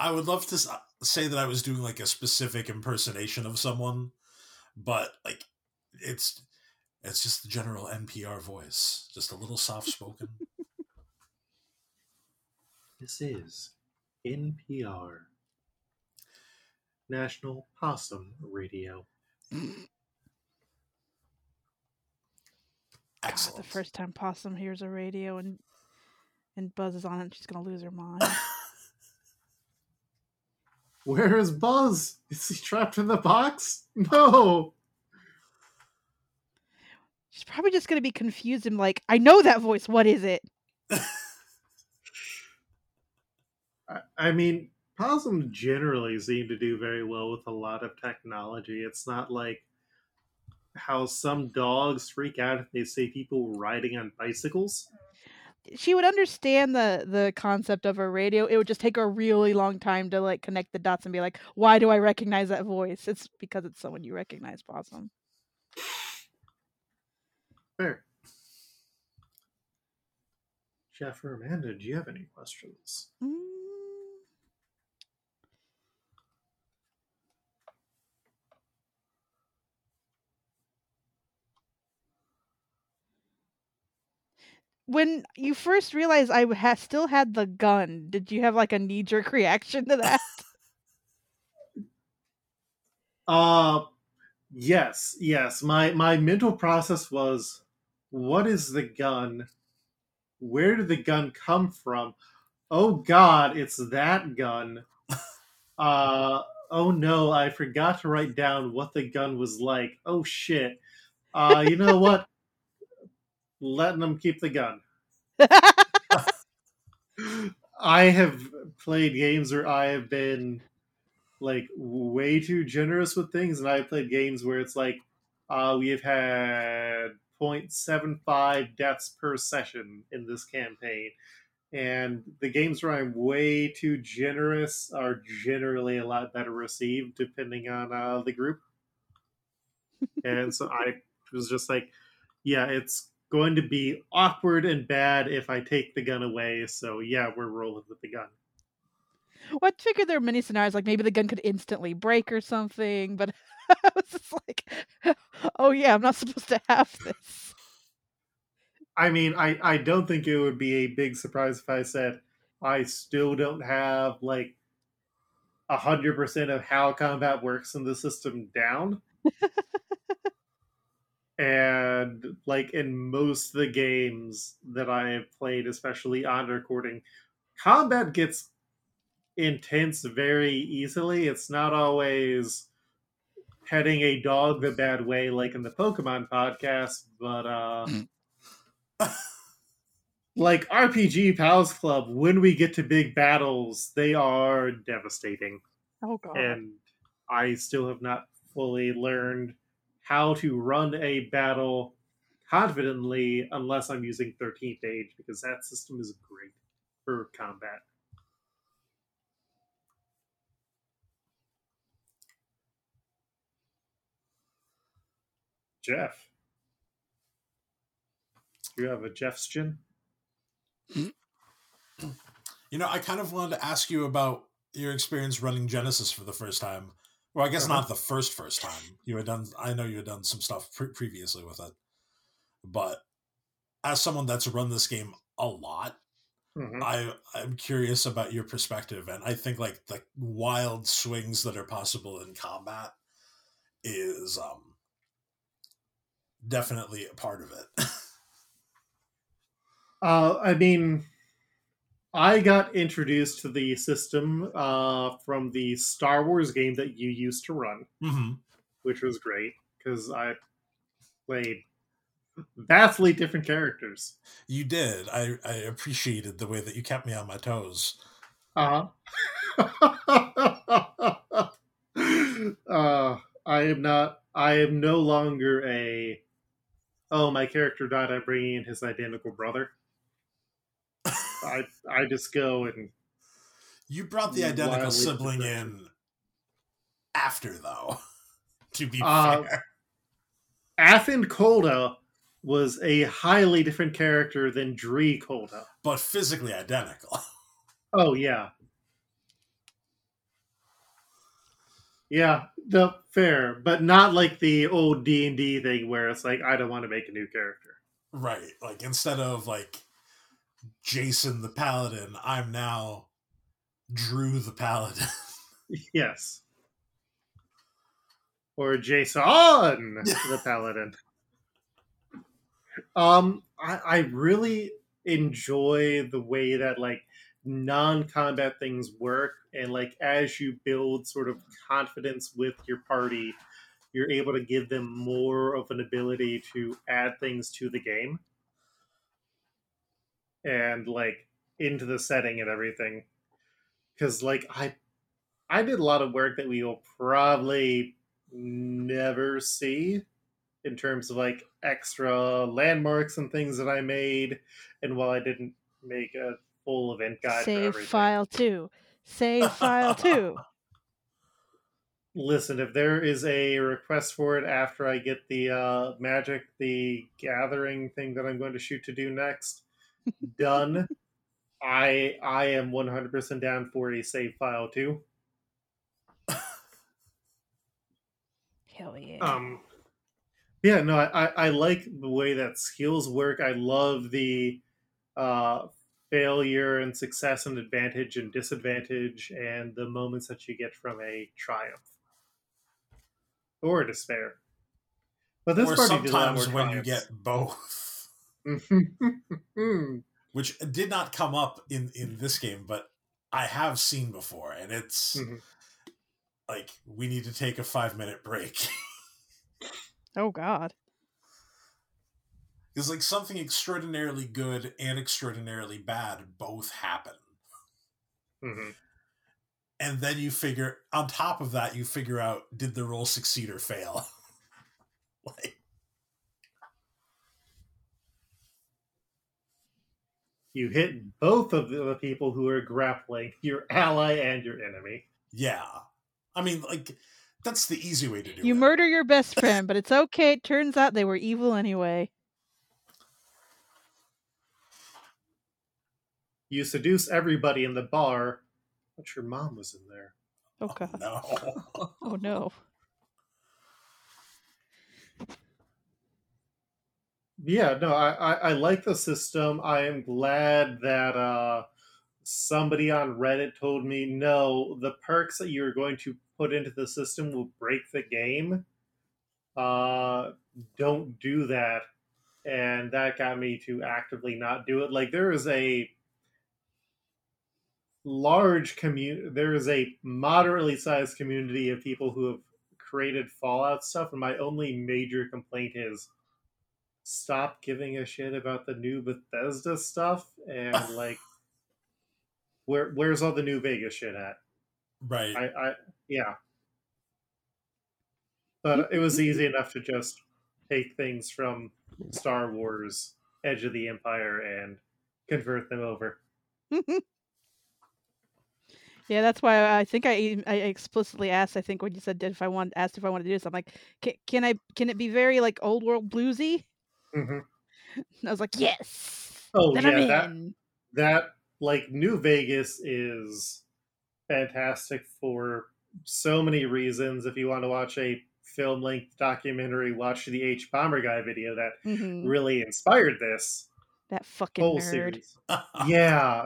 I would love to uh, say that I was doing like a specific impersonation of someone, but like it's it's just the general NPR voice, just a little soft spoken. This is NPR, National Possum Radio. God, the first time Possum hears a radio and and Buzz is on it, she's gonna lose her mind. Where is Buzz? Is he trapped in the box? No. She's probably just gonna be confused and like, I know that voice. What is it? I, I mean, possums generally seem to do very well with a lot of technology. It's not like how some dogs freak out if they see people riding on bicycles. She would understand the the concept of a radio. It would just take her a really long time to like connect the dots and be like, why do I recognize that voice? It's because it's someone you recognize, Possum. Fair. Jeff or Amanda, do you have any questions? Mm. When you first realized I ha- still had the gun, did you have like a knee jerk reaction to that? Uh yes, yes. My my mental process was what is the gun? Where did the gun come from? Oh god, it's that gun. Uh oh no, I forgot to write down what the gun was like. Oh shit. Uh you know what? Letting them keep the gun. I have played games where I have been like way too generous with things, and I've played games where it's like uh, we have had 0.75 deaths per session in this campaign. And the games where I'm way too generous are generally a lot better received depending on uh, the group. and so I was just like, yeah, it's going to be awkward and bad if I take the gun away. So yeah, we're rolling with the gun. Well, I figured there are many scenarios like maybe the gun could instantly break or something, but I was just like, oh yeah, I'm not supposed to have this. I mean, I, I don't think it would be a big surprise if I said I still don't have like a hundred percent of how combat works in the system down. and like in most of the games that I have played, especially on recording, combat gets intense very easily. It's not always heading a dog the bad way like in the Pokemon podcast, but uh like RPG Pals Club, when we get to big battles, they are devastating. Oh god. And I still have not fully learned how to run a battle confidently unless I'm using 13th Age because that system is great for combat. Jeff. Do you have a Jeff's Jeffstion? You know, I kind of wanted to ask you about your experience running Genesys for the first time. Well, I guess Uh-huh. not the first first time. You had done. I know you had done some stuff pre- previously with it, but as someone that's run this game a lot, Mhm. I I'm curious about your perspective, and I think like the wild swings that are possible in combat is um definitely a part of it. Uh, I mean, I got introduced to the system uh, from the Star Wars game that you used to run, hmm which was great because I played vastly different characters. You did. I I appreciated the way that you kept me on my toes. Uh uh, I am not. I am no longer a. Oh, my character died. I'm bringing in his identical brother. I I just go and You brought the identical sibling different. in after, though. to be Uh, fair, Athen Kolda was a highly different character than Dree Kolda. but physically identical. Oh yeah. Yeah, the fair, but not like the old D and D thing where it's like I don't want to make a new character. right. Like instead of like Jason the Paladin, I'm now Drew the Paladin. Yes. Or Jason the Paladin. Um, I, I really enjoy the way that like non-combat things work, and like as you build sort of confidence with your party, you're able to give them more of an ability to add things to the game and like into the setting and everything. Because like I I did a lot of work that we will probably never see in terms of like extra landmarks and things that I made. And while I didn't make a full event guide Save file two. Save file two. listen, if there is a request for it after I get the uh, Magic the Gathering thing that I'm going to shoot to do next done, I I am 100% down for a save file too. Hell yeah. Um, yeah, no, I, I, I like the way that skills work. I love the uh, failure and success and advantage and disadvantage and the moments that you get from a triumph or despair. But this or party did a lot sometimes more when you get both. Mhm. Which did not come up in, in this game, but I have seen before, and it's Mhm. like we need to take a five minute break. Oh God. Because like something extraordinarily good and extraordinarily bad both happen. Mhm. And then you figure on top of that, you figure out did the roll succeed or fail? like You hit both of the people who are grappling, your ally and your enemy. yeah. I mean, like that's the easy way to do You it. You murder your best friend, but it's okay. It turns out they were evil anyway. You seduce everybody in the bar, but your mom was in there. Oh God. No. Oh no. Yeah, no, I, I, I like the system. I am glad that uh, somebody on Reddit told me no, the perks that you're going to put into the system will break the game. Uh, don't do that. And that got me to actively not do it. Like, there is a large community, there is a moderately sized community of people who have created Fallout stuff, and my only major complaint is stop giving a shit about the new Bethesda stuff and like where where's all the new Vegas shit at? right. I, I yeah. But mm-hmm. it was easy enough to just take things from Star Wars Edge of the Empire and convert them over. Yeah, that's why I think I even- I explicitly asked. I think when you said did if I want asked if I wanted to do this, I'm like, can, can I can it be very like old world bluesy? And I was like, yes. Oh then yeah, I'm that in. that like New Vegas is fantastic for so many reasons. If you want to watch a film length documentary, watch the Hbomberguy video that Mhm. really inspired this That fucking whole nerd. series. Yeah,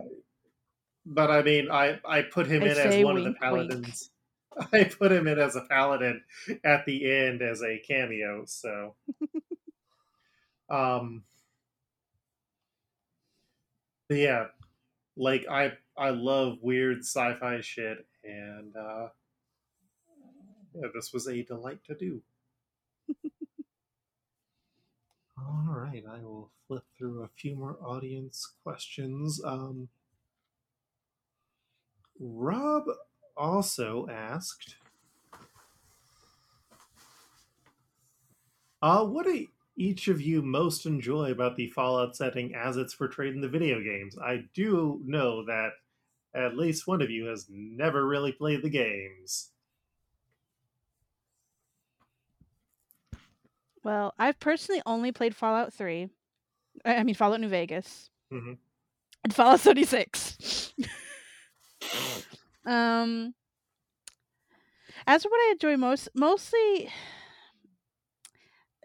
but I mean, I I put him I in as one of wink, the wink. paladins. I put him in as a paladin at the end as a cameo. So, um, yeah, like I I love weird sci-fi shit, and uh, yeah, this was a delight to do. All right, I will flip through a few more audience questions. Um, Rob also asked, uh, "What do each of you most enjoy about the Fallout setting as it's portrayed in the video games?" I do know that at least one of you has never really played the games. Well, I've personally only played Fallout 3. I mean Fallout New Vegas. Mhm. And Fallout 76. um as for what I enjoy most mostly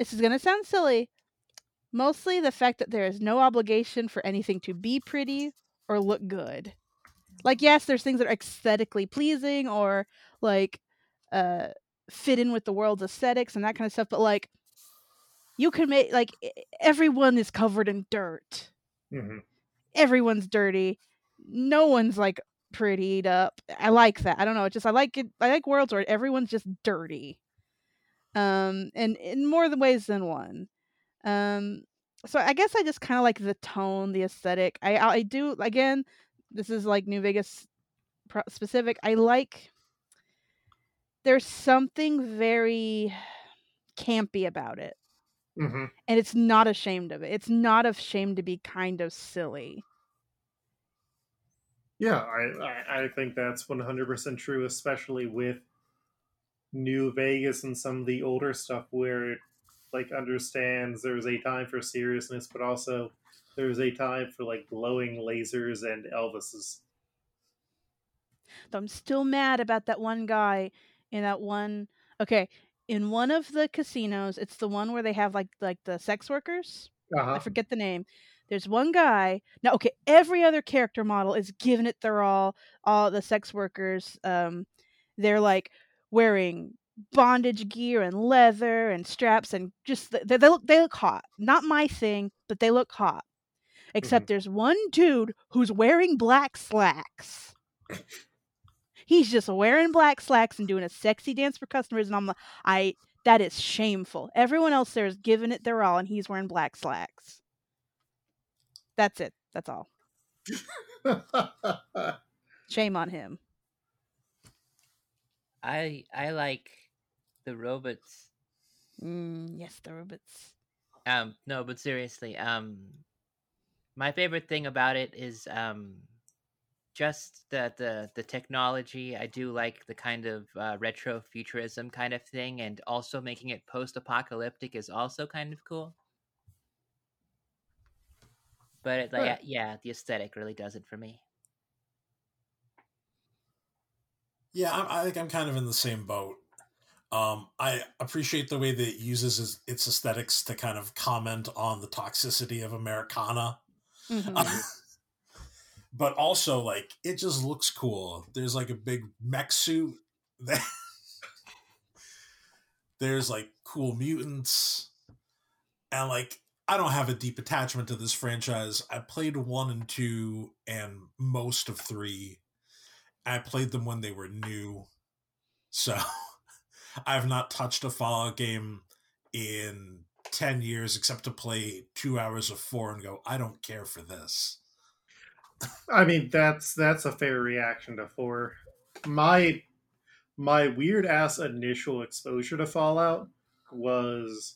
this is going to sound silly. Mostly the fact that there is no obligation for anything to be pretty or look good. Like yes, there's things that are aesthetically pleasing or like uh fit in with the world's aesthetics and that kind of stuff, but like you can make like everyone is covered in dirt. Mm-hmm. Everyone's dirty. No one's like prettied up. I like that. I don't know. It's just I like it. I like worlds where everyone's just dirty. Um, and in more than ways than one. Um, so I guess I just kind of like the tone, the aesthetic. I I do again. This is like New Vegas specific. I like. There's something very campy about it Mm-hmm. and it's not ashamed of it. It's not ashamed to be kind of silly. Yeah, I, I, think that's 100% true, especially with New Vegas and some of the older stuff where it like understands there's a time for seriousness, but also there's a time for like glowing lasers and Elvises. Though I'm still mad about that one guy in that one. Okay, in one of the casinos, it's the one where they have like like the sex workers. Uh-huh. I forget the name. There's one guy. Now, okay, every other character model is giving it their all. All the sex workers, um, they're like wearing bondage gear and leather and straps and just they, they look they look hot. Not my thing, but they look hot. Except there's one dude who's wearing black slacks. He's just wearing black slacks and doing a sexy dance for customers, and I'm like, I that is shameful. Everyone else there is giving it their all, and he's wearing black slacks. That's it. That's all. Shame on him. I I like the robots. Mm, yes, the robots. Um, no, but seriously, um, my favorite thing about it is um, just the the the technology. I do like the kind of uh, retro futurism kind of thing, and also making it post apocalyptic is also kind of cool. But it, like, Right. yeah, the aesthetic really does it for me. Yeah, I'm, I think I'm kind of in the same boat. Um, I appreciate the way that it uses its, its aesthetics to kind of comment on the toxicity of Americana. Mhm. but also, like, it just looks cool. There's like a big mech suit. That There's like cool mutants. And like, I don't have a deep attachment to this franchise. I played one and two and most of three. I played them when they were new. So I've not touched a Fallout game in 10 years except to play two hours of four and go, I don't care for this. I mean, that's that's a fair reaction to four. My my weird ass initial exposure to Fallout was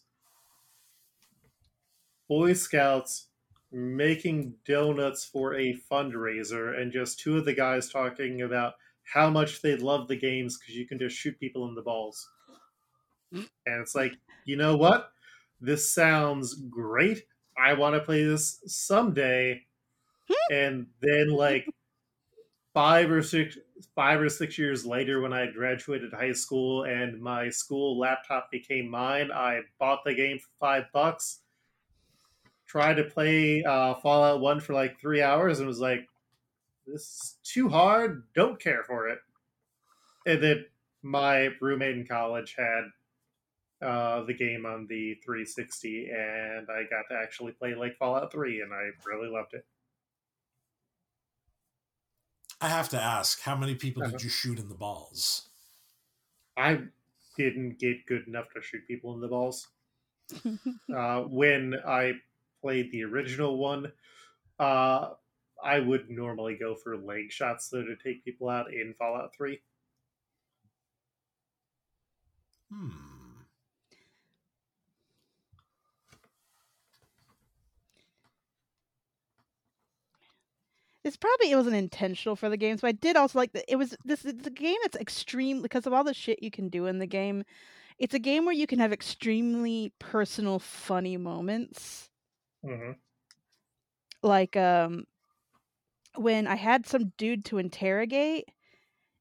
Boy Scouts making donuts for a fundraiser, and just two of the guys talking about how much they love the games because you can just shoot people in the balls. And it's like, you know what? This sounds great. I want to play this someday. and then like five or six five or six years later when I graduated high school and my school laptop became mine, I bought the game for five bucks. Tried to play uh, Fallout One for like three hours and was like, "This is too hard. Don't care for it." And then my roommate in college had uh, the game on the 360, and I got to actually play like Fallout 3, and I really loved it. I have to ask, how many people Uh-huh. did you shoot in the balls? I didn't get good enough to shoot people in the balls. Uh, when I played the original one, uh, I would normally go for leg shots though to take people out in Fallout 3. Hmm. It's probably it wasn't intentional for the game, so I did also like that. It was this it's a game that's extreme because of all the shit you can do in the game. It's a game where you can have extremely personal, funny moments. Mm-hmm. Like um, when I had some dude to interrogate,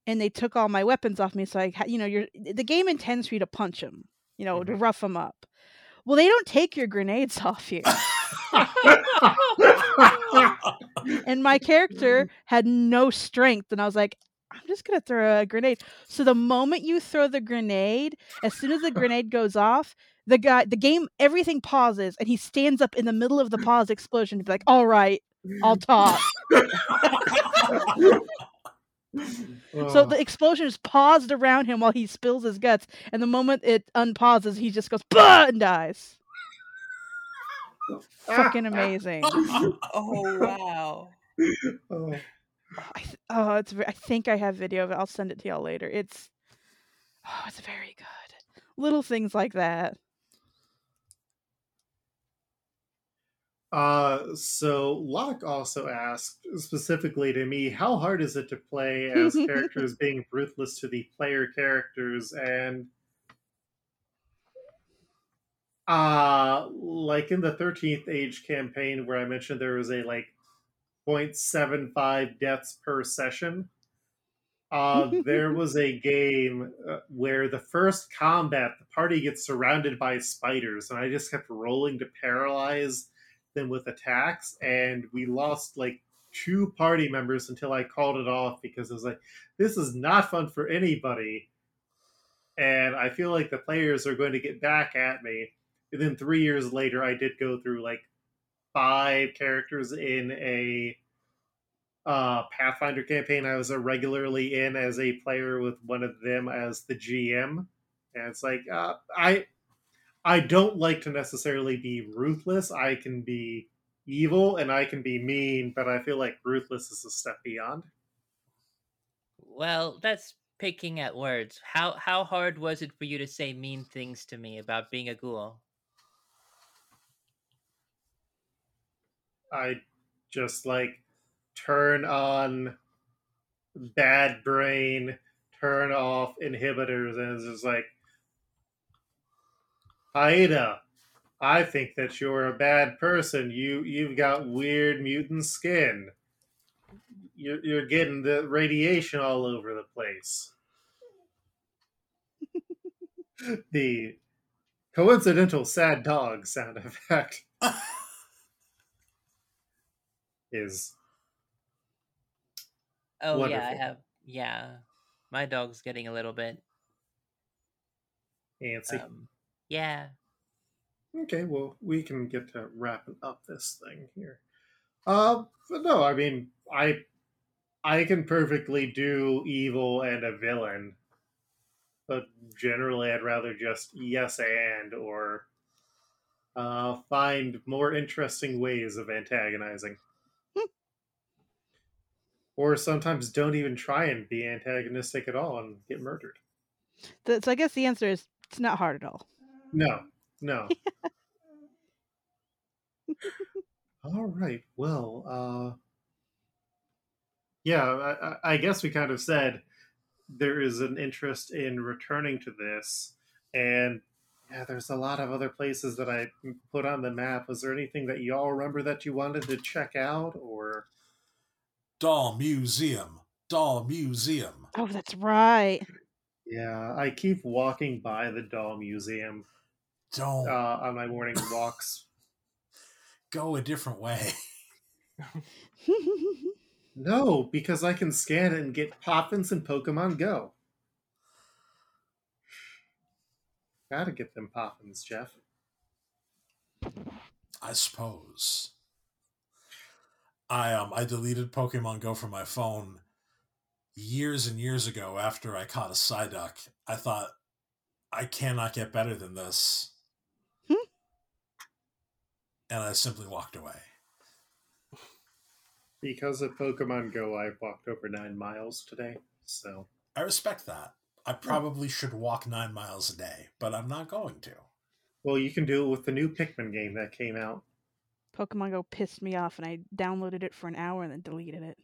and they took all my weapons off me. So I, you know, you're the game intends for you to punch him, you know, to Mhm. rough him up. Well, they don't take your grenades off you. and my character had no strength and i was like i'm just gonna throw a grenade so the moment you throw the grenade as soon as the grenade goes off the guy the game everything pauses and he stands up in the middle of the pause explosion to be like all right i'll talk so the explosion is paused around him while he spills his guts and the moment it unpauses he just goes bah! and dies fucking amazing Oh wow! Oh. I th- oh, it's. ve- I think I have video of it. I'll send it to y'all later. It's. Oh, it's very good. Little things like that. Uh, so Locke also asked specifically to me, how hard is it to play as characters being ruthless to the player characters and uh like in the 13th age campaign where I mentioned there was a like 0.75 deaths per session. Uh, there was a game uh, where the first combat, the party gets surrounded by spiders, and I just kept rolling to paralyze them with attacks, and we lost like two party members until I called it off because it was like, this is not fun for anybody. And I feel like the players are going to get back at me. And then three years later, I did go through like five characters in a uh, Pathfinder campaign I was regularly in as a player with one of them as the GM, and it's like uh, I I don't like to necessarily be ruthless. I can be evil and I can be mean, but I feel like ruthless is a step beyond. Well, that's picking at words. How how hard was it for you to say mean things to me about being a ghoul? I just like turn on bad brain, turn off inhibitors, and it's just like, Aida, I think that you're a bad person. You you've got weird mutant skin. You're you're getting the radiation all over the place. the coincidental sad dog sound effect is Oh yeah, I have yeah. My dog's getting a little bit antsy. um yeah. Okay, well, we can get to wrapping up this thing here. Uh, but no, I mean, I I can perfectly do evil and a villain, but generally, I'd rather just yes and or uh, find more interesting ways of antagonizing. Hmm. or sometimes don't even try and be antagonistic at all and get murdered. Th- So I guess the answer is it's not hard at all. No, no. All right. Well, uh, yeah, I, I- I guess we kind of said there is an interest in returning to this, and yeah, there's a lot of other places that I put on the map. Was there anything that y'all remember that you wanted to check out, or Doll Museum. Doll Museum. Oh, that's right. yeah, I keep walking by the doll museum Don't uh, on my morning walks. go a different way. No, because I can scan it and get Poppins and Pokemon Go. Gotta get them Poppins, Jeff. I suppose. I um I deleted Pokemon Go from my phone years and years ago after I caught a Psyduck. I thought I cannot get better than this. And I simply walked away. Because of Pokemon Go, I've walked over nine miles today. So, I respect that. I probably should walk nine miles a day, but I'm not going to. well, you can do it with the new Pikmin game that came out. Pokemon Go pissed me off, and I downloaded it for an hour and then deleted it.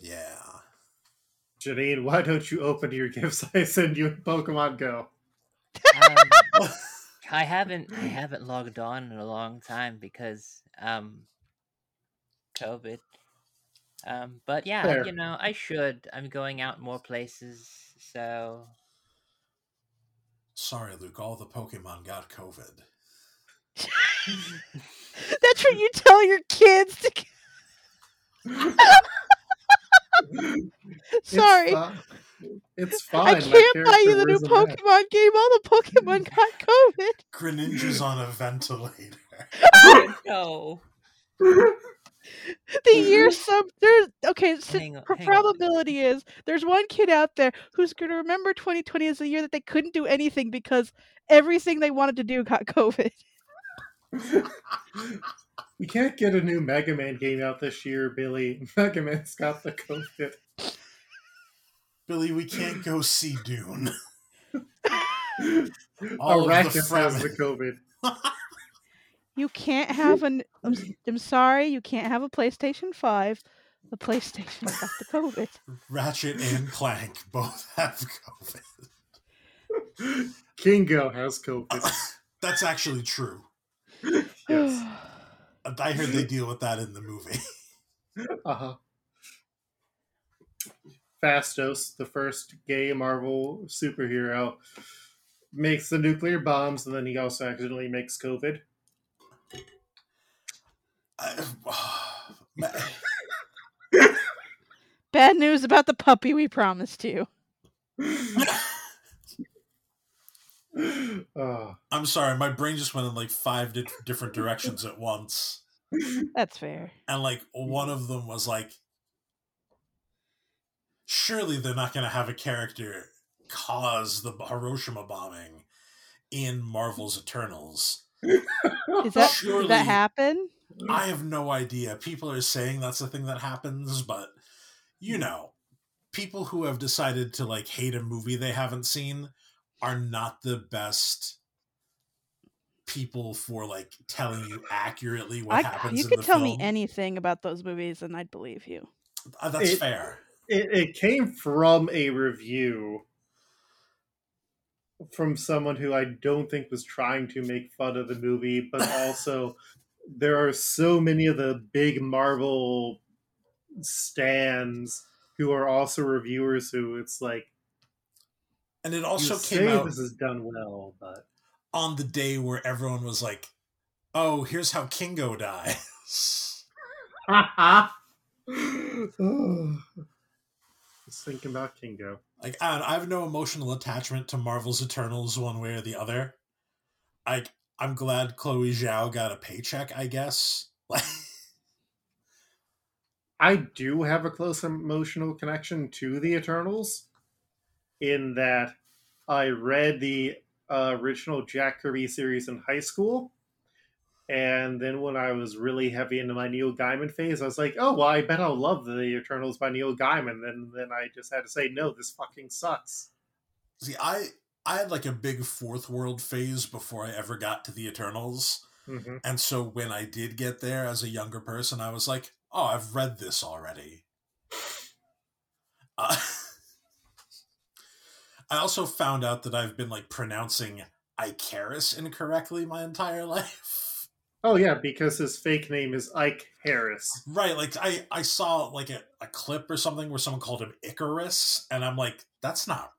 Yeah. Janine, why don't you open your gifts I send you in Pokemon Go? Um, I haven't I haven't logged on in a long time because um COVID. Um but yeah, Fair. you know, I should. I'm going out more places, so Sorry, Luke. All the Pokemon got COVID. That's what you tell your kids. To... Sorry, It's, fi- it's fine. I can't buy you the new character wears. Pokemon game. All the Pokemon got COVID. Greninja's on a ventilator. no. The year some there's okay. So Hang on, pr- hang on. probability is there's one kid out there who's going to remember 2020 as the year that they couldn't do anything because everything they wanted to do got COVID. we can't get a new Mega Man game out this year, Billy. Mega Man's got the COVID. Billy, we can't go see Dune. All of the Arrakis has the COVID. You can't have an. I'm, s- I'm sorry, you can't have a PlayStation 5. The PlayStation got the COVID. Ratchet and Clank both have COVID. Kingo has COVID. That's actually true. Yes. I heard they deal with that in the movie. Uh huh. Phastos, the first gay Marvel superhero, makes the nuclear bombs, and then he also accidentally makes COVID. I- Ma- Bad news about the puppy we promised you. oh, I'm sorry, my brain just went in like five di- different directions at once. That's fair. and like one of them was like surely they're not going to have a character cause the hiroshima bombing in marvel's eternals Is that Surely- did that happen? i have no idea people are saying that's the thing that happens but you know people who have decided to like hate a movie they haven't seen are not the best people for like telling you accurately what I, happens you in could the tell film. me anything about those movies and I'd believe you. Uh, that's It- fair It, it came from a review from someone who I don't think was trying to make fun of the movie, but also there are so many of the big Marvel stands who are also reviewers who it's like and it you also say came out this is done well, but on the day where everyone was like, "Oh, here's how Kingo dies." Just thinking about Kingo. like, I, I have no emotional attachment to Marvel's Eternals one way or the other. I I'm glad Chloe Zhao got a paycheck. I guess. Like, I do have a close emotional connection to the Eternals in that I read the uh, original Jack Kirby series in high school. And then when I was really heavy into my Neil Gaiman phase, I was like, oh, well, I bet I'll love the Eternals by Neil Gaiman. And then I just had to say, no, this fucking sucks. see, I I had like a big fourth world phase before I ever got to the Eternals. hmm And so when I did get there as a younger person, I was like, oh, I've read this already. Uh, I also found out that I've been like pronouncing Icarus incorrectly my entire life. Oh, yeah, because his fake name is Ike Harris. Right, like I, I saw like a, a clip or something where someone called him Icarus, and I'm like, that's not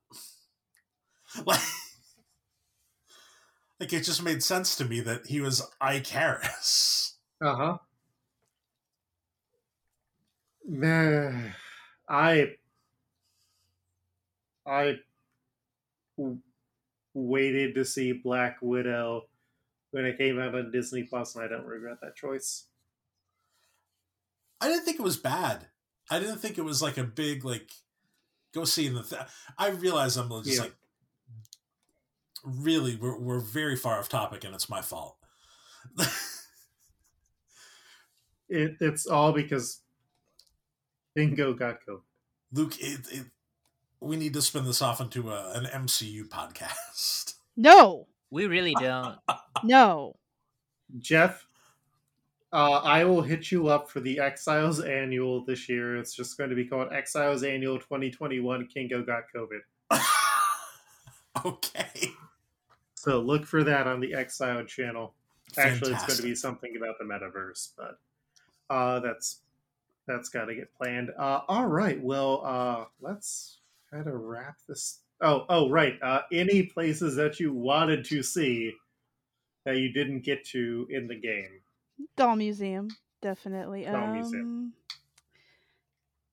like like it just made sense to me that he was Icarus. Uh huh. Man, I I waited to see Black Widow when it came out on Disney Plus, and I don't regret that choice. I didn't think it was bad. I didn't think it was like a big like go see in the. Th- I realize I'm just Yeah. like really we're we're very far off topic, and it's my fault. It, it's all because Bingo got COVID. Luke, it, it, we need to spin this off into a, an MCU podcast. No, We really don't. no. Jeff, uh, I will hit you up for the Exiles Annual this year. It's just going to be called Exiles Annual 2021 Kingo Got COVID. okay. So look for that on the Exile channel. Actually, it's going to be something about the metaverse, but uh, that's that's got to get planned. Uh, all right, well, uh, let's kind of wrap this. Oh, oh, right. Uh, any places that you wanted to see that you didn't get to in the game? Doll Museum, definitely. Doll um, Museum.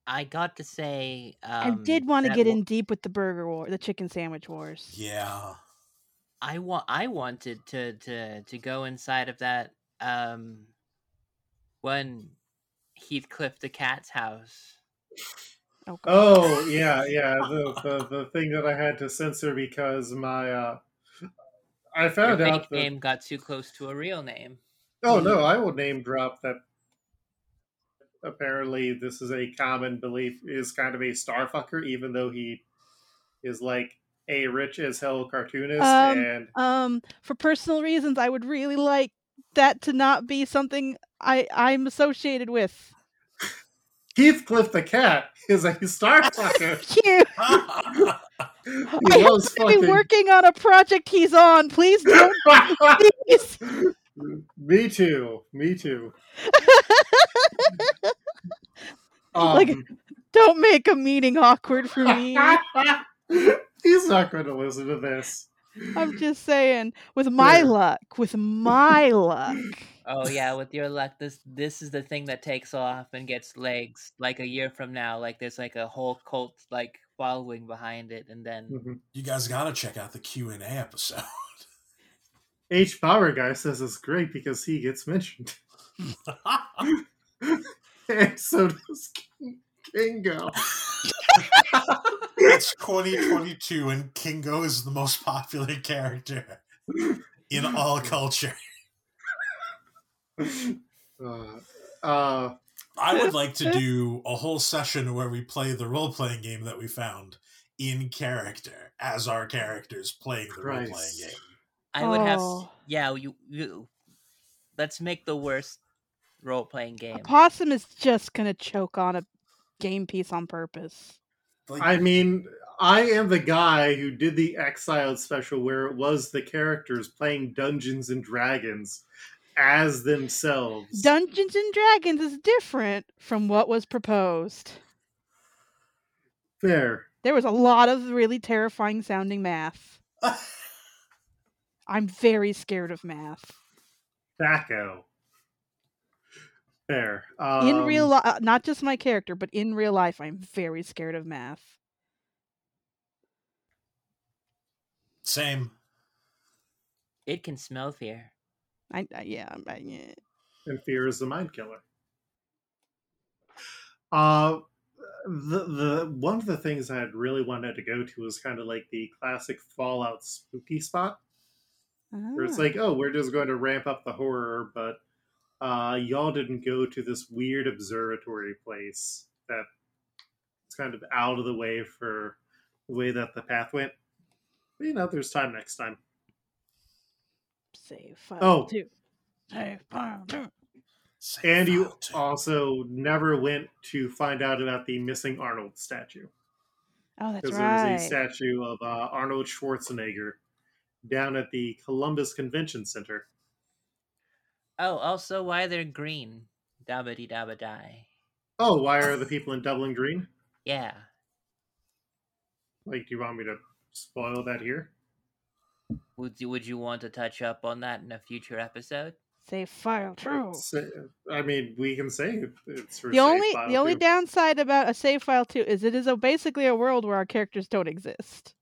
I got to say, I um, did want to get wa- in deep with the burger war, the chicken sandwich wars. Yeah. I want. I wanted to to to go inside of that. Um, when Heathcliff the cat's house. Oh, God. Oh, yeah, yeah. The, the the thing that I had to censor because my uh, I Your found out fake that name got too close to a real name. Oh no, I will name drop that. Apparently, this is a common belief. Is kind of a starfucker, even though he is like a rich as hell cartoonist, Um, and Um, for personal reasons, I would really like that to not be something I I'm associated with. Heathcliff the cat is a starfucker. Cute. he I hope loves to be working on a project he's on. Please don't. please. Me too. Me too. Like- Um, Don't make a meeting awkward for me. He's not going to listen to this. I'm just saying, with my Fair. luck, with my luck. Oh yeah, with your luck, this this is the thing that takes off and gets legs. Like a year from now, like there's like a whole cult like following behind it, and then Mhm. you guys got to check out the Q&A episode. Hbomberguy says it's great because he gets mentioned. and so does King- Kingo. it's 2022 and Kingo is the most popular character in all culture. Uh, uh, I would like to do a whole session where we play the role playing game that we found in character as our characters playing the role playing game. I would have. Oh. Yeah, you, you. Let's make the worst role playing A game. possum is just gonna choke on a game piece on purpose. Like, I mean, I am the guy who did the Exiled special where it was the characters playing Dungeons and Dragons as themselves. Dungeons and Dragons is different from what was proposed. Fair. There was a lot of really terrifying sounding math. I'm very scared of math. THAC0. Fair. in real Um, life, not just my character, but in real life, I'm very scared of math. Same. It can smell fear. I, I yeah, I'm- I, yeah. and fear is the mind killer. Uh, the the one of the things I had really wanted to go to was kind of like the classic Fallout spooky spot, where it's Ah. like, oh, we're just going to ramp up the horror, but uh, y'all didn't go to this weird observatory place that it's kind of out of the way for the way that the path went. But, you know, there's time next time. Save file Oh. two. Save file two. Same And you file too. also never went to find out about the missing Arnold statue. Oh, that's because right. there's a statue of uh, Arnold Schwarzenegger down at the Columbus Convention Center. Oh, also why they're green. Dabba dee dabba die. Oh, why are the people in Dublin green? Yeah. Like, do you want me to spoil that here? Would you would you want to touch up on that in a future episode? Save file true. Say- I mean, we can say it's for The save only file the only downside about a save file two is it is a, basically a world where our characters don't exist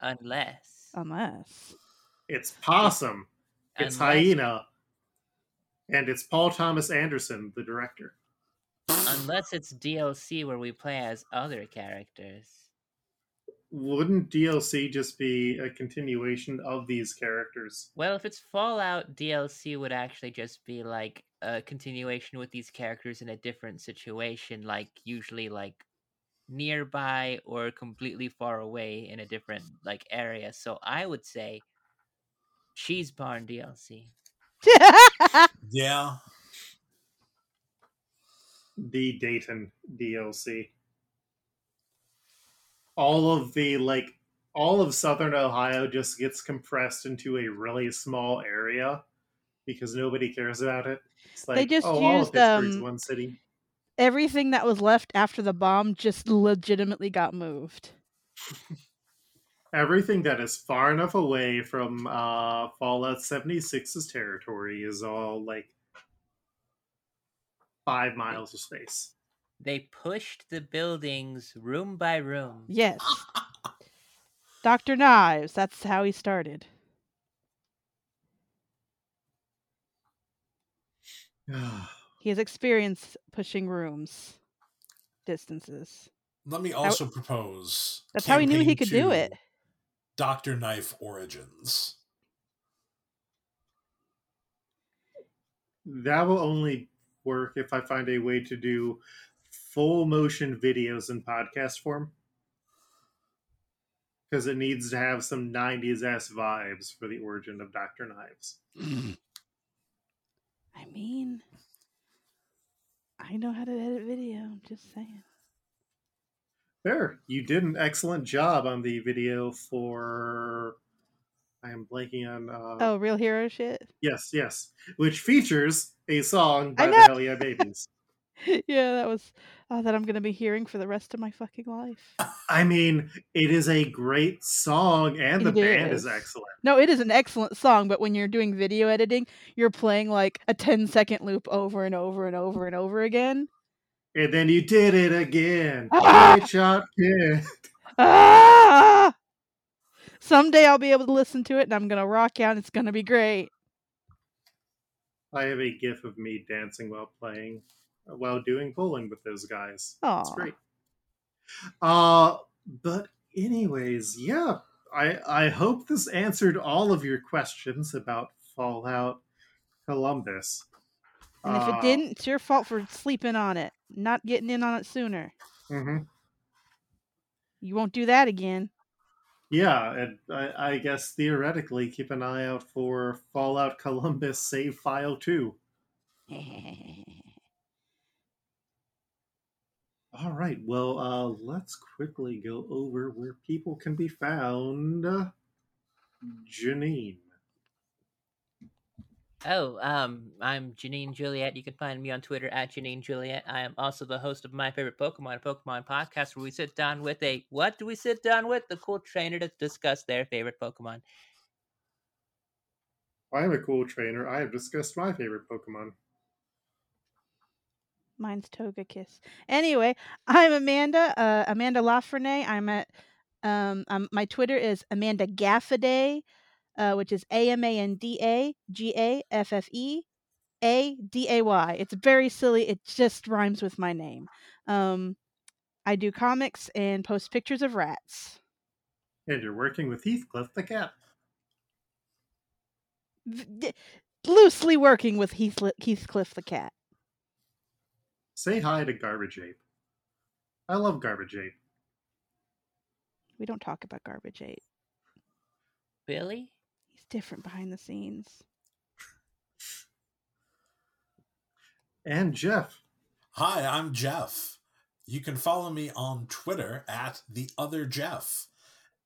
Unless unless It's Possum, it's unless, Hyena, and it's Paul Thomas Anderson, the director. unless it's DLC where we play as other characters. Wouldn't DLC just be a continuation of these characters? Well, if it's Fallout, DLC would actually just be like a continuation with these characters in a different situation, like usually like nearby or completely far away in a different like area. So I would say Cheese Barn DLC. Yeah. the Dayton DLC. All of the like all of southern Ohio just gets compressed into a really small area because nobody cares about it. It's like just oh, used, um, one city. Everything that was left after the bomb just legitimately got moved. Everything that is far enough away from uh, Fallout 76's territory is all like five miles of space. They pushed the buildings room by room. Yes. Dr. Knives, that's how he started. He has experience pushing rooms, distances. Let me also propose. That's how he knew he could do it. Doctor Knife Origins. That will only work if I find a way to do full motion videos in podcast form. Because it needs to have some 90s ass vibes for the origin of Dr. Knives. I mean, I know how to edit video. I'm just saying. Fair. You did an excellent job on the video for. I am blanking on. Uh, Oh, real hero shit. Yes, yes. Which features a song by the. Hell Yeah Babies. Yeah, that was uh, that I'm gonna be hearing for the rest of my fucking life. I mean, it is a great song, and the It band is is. excellent. No, it is an excellent song, but when you're doing video editing, you're playing like a 10 second loop over and over and over and over again. And then you did it again. Ah! Great shot, kid. Ah! Someday I'll be able to listen to it and I'm gonna rock out. It's gonna be great. I have a gif of me dancing while playing, while doing bowling with those guys. It's Aw. great. Uh, but anyways, yeah, I I hope this answered all of your questions about Fallout Columbus. And if it Uh, didn't, it's your fault for sleeping on it, not getting in on it sooner. mhm. You won't do that again. Yeah, and I, I guess theoretically, keep an eye out for Fallout Columbus save file two. All right, well, uh, let's quickly go over where people can be found. Janine. Oh, um, I'm Janine Juliet. You can find me on Twitter at Janine Juliet. I am also the host of My Favorite Pokemon, Pokemon podcast where we sit down with a what do we sit down with? The cool trainer to discuss their favorite Pokemon. I'm a cool trainer. I have discussed my favorite Pokemon. Mine's Togekiss. Anyway, I'm Amanda. Uh, Amanda Lafrenais. I'm at. Um, um, my Twitter is Amanda Gaffaday, uh, which is A M A N D A G A F F E A D A Y. It's very silly. It just rhymes with my name. Um, I do comics and post pictures of rats. And you're working with Heathcliff the cat. V- d- loosely working with Heathcliff, Heathcliff the cat. Say hi to Garbage Ape. I love Garbage Ape. We don't talk about Garbage Ape. Billy? He's different behind the scenes. And Jeff. Hi, I'm Jeff. You can follow me on Twitter at the other Jeff.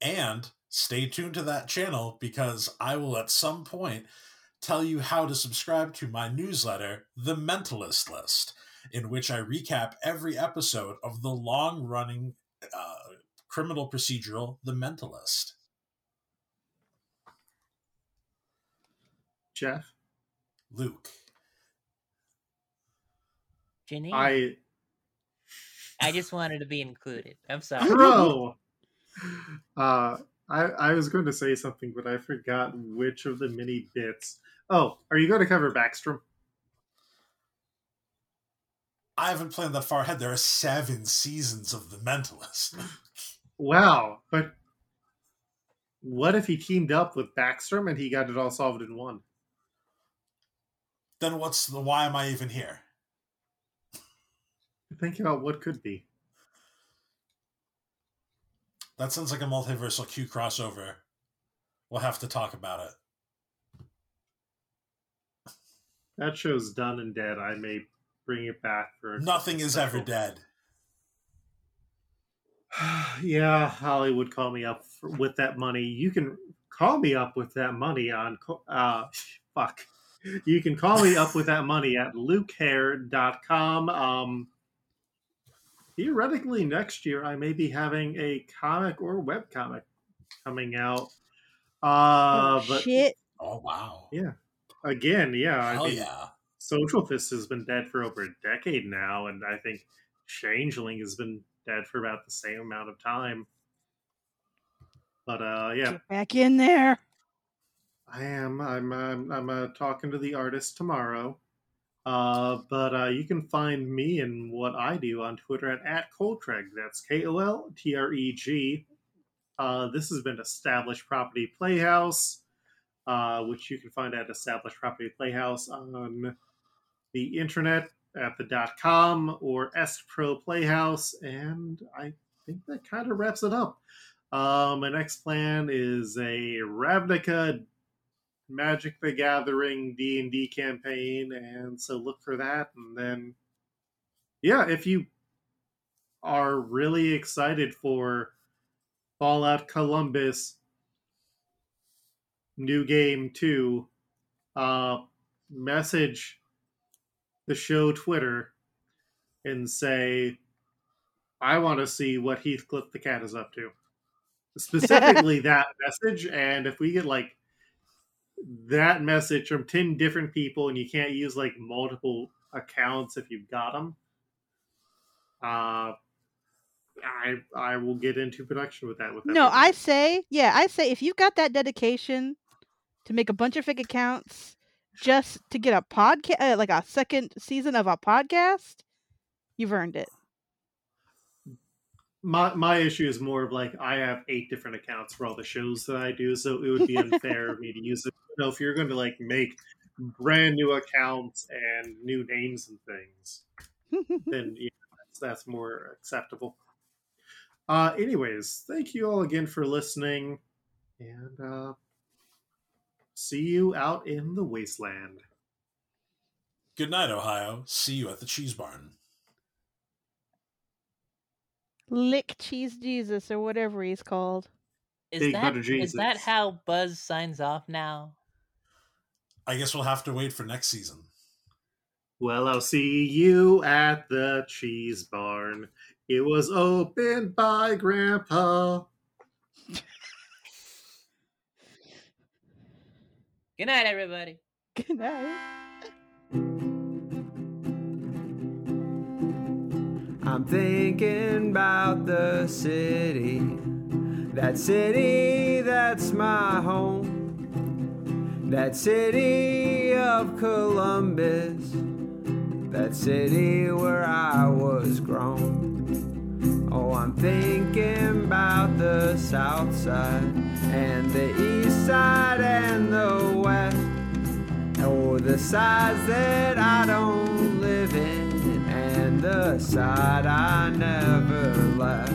And stay tuned to that channel because I will at some point tell you how to subscribe to my newsletter, The Mentalist List, in which I recap every episode of the long running uh, criminal procedural, The Mentalist. Jeff. Luke. Janine? I, I just wanted to be included. I'm sorry. Bro. Uh, I I was going to say something, but I forgot which of the many bits. Oh, are you going to cover Backstrom? I haven't planned that far ahead. There are seven seasons of The Mentalist. Wow, but what if he teamed up with Backstrom and he got it all solved in one? then what's the why am I even here? Think about what could be. That sounds like a multiversal Q crossover. We'll have to talk about it. That show's done and dead. I may bring it back for Nothing is ever dead. yeah, Hollywood call me up for, with that money. You can call me up with that money on uh fuck. You can call me up with that money at lukehair.com. Um theoretically next year I may be having a comic or web comic coming out. Uh oh, but shit. Oh wow. Yeah. again, yeah, I Hell mean yeah. Social Fist has been dead for over a decade now, and I think Changeling has been dead for about the same amount of time. But uh, yeah, Get back in there. I am. I'm. I'm. I'm uh, talking to the artist tomorrow. Uh, but uh, you can find me and what I do on Twitter at, at Koltreg. That's K O L T R E G. Uh, this has been Established Property Playhouse, uh, which you can find at Established Property Playhouse on the internet at the dot com or Pro Playhouse. And I think that kind of wraps it up. Um, my next plan is a Ravnica Magic the Gathering D and D campaign, and so look for that. And then, yeah, if you are really excited for Fallout Columbus New Game Two, uh, message the show Twitter and say, "I want to see what Heathcliff the cat is up to." Specifically, that message, and if we get like that message from 10 different people and you can't use like multiple accounts if you've got them uh i i will get into production with that with No, I say, yeah, I say if you've got that dedication to make a bunch of fake accounts just to get a podcast, uh, like a second season of a podcast, you've earned it. My my issue is more of like I have eight different accounts for all the shows that I do, so it would be unfair of me to use it. You know, if you're going to like make brand new accounts and new names and things, then yeah, that's, that's more acceptable. Uh, anyways, thank you all again for listening, and uh, see you out in the wasteland. Good night, Ohio. See you at the cheese barn. Lick Cheese Jesus or whatever he's called. Is Big that Butter is that how Buzz signs off now? I guess we'll have to wait for next season. Well, I'll see you at the cheese barn. It was opened by Grandpa. Good night, everybody. Good night. I'm thinking about the city. That city that's my home. That city of Columbus. That city where I was grown. Oh, I'm thinking about the south side and the east side and the west. Oh, the sides that I don't live in, and the side I never left.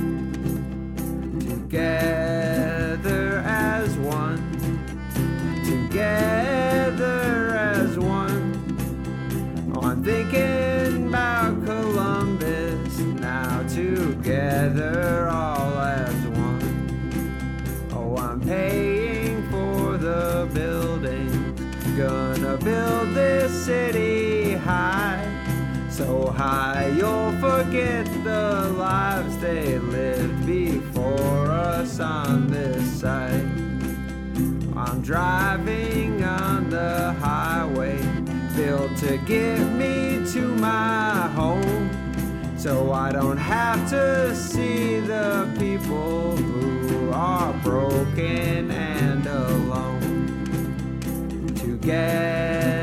Together as one, together as one. Oh, I'm thinking together all as one. Oh, I'm paying for the building. Gonna build this city high. So high you'll forget the lives they lived before us on this side. I'm driving on the highway built to get me to my home. So I don't have to see the people who are broken and alone. Together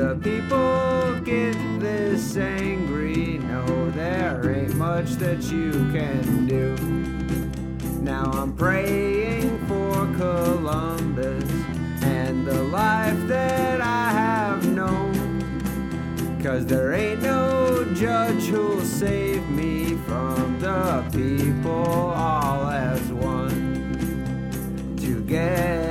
the people get this angry, no, there ain't much that you can do. Now I'm praying for Columbus and the life that I have known. Cause there ain't no judge who'll save me from the people all as one. Together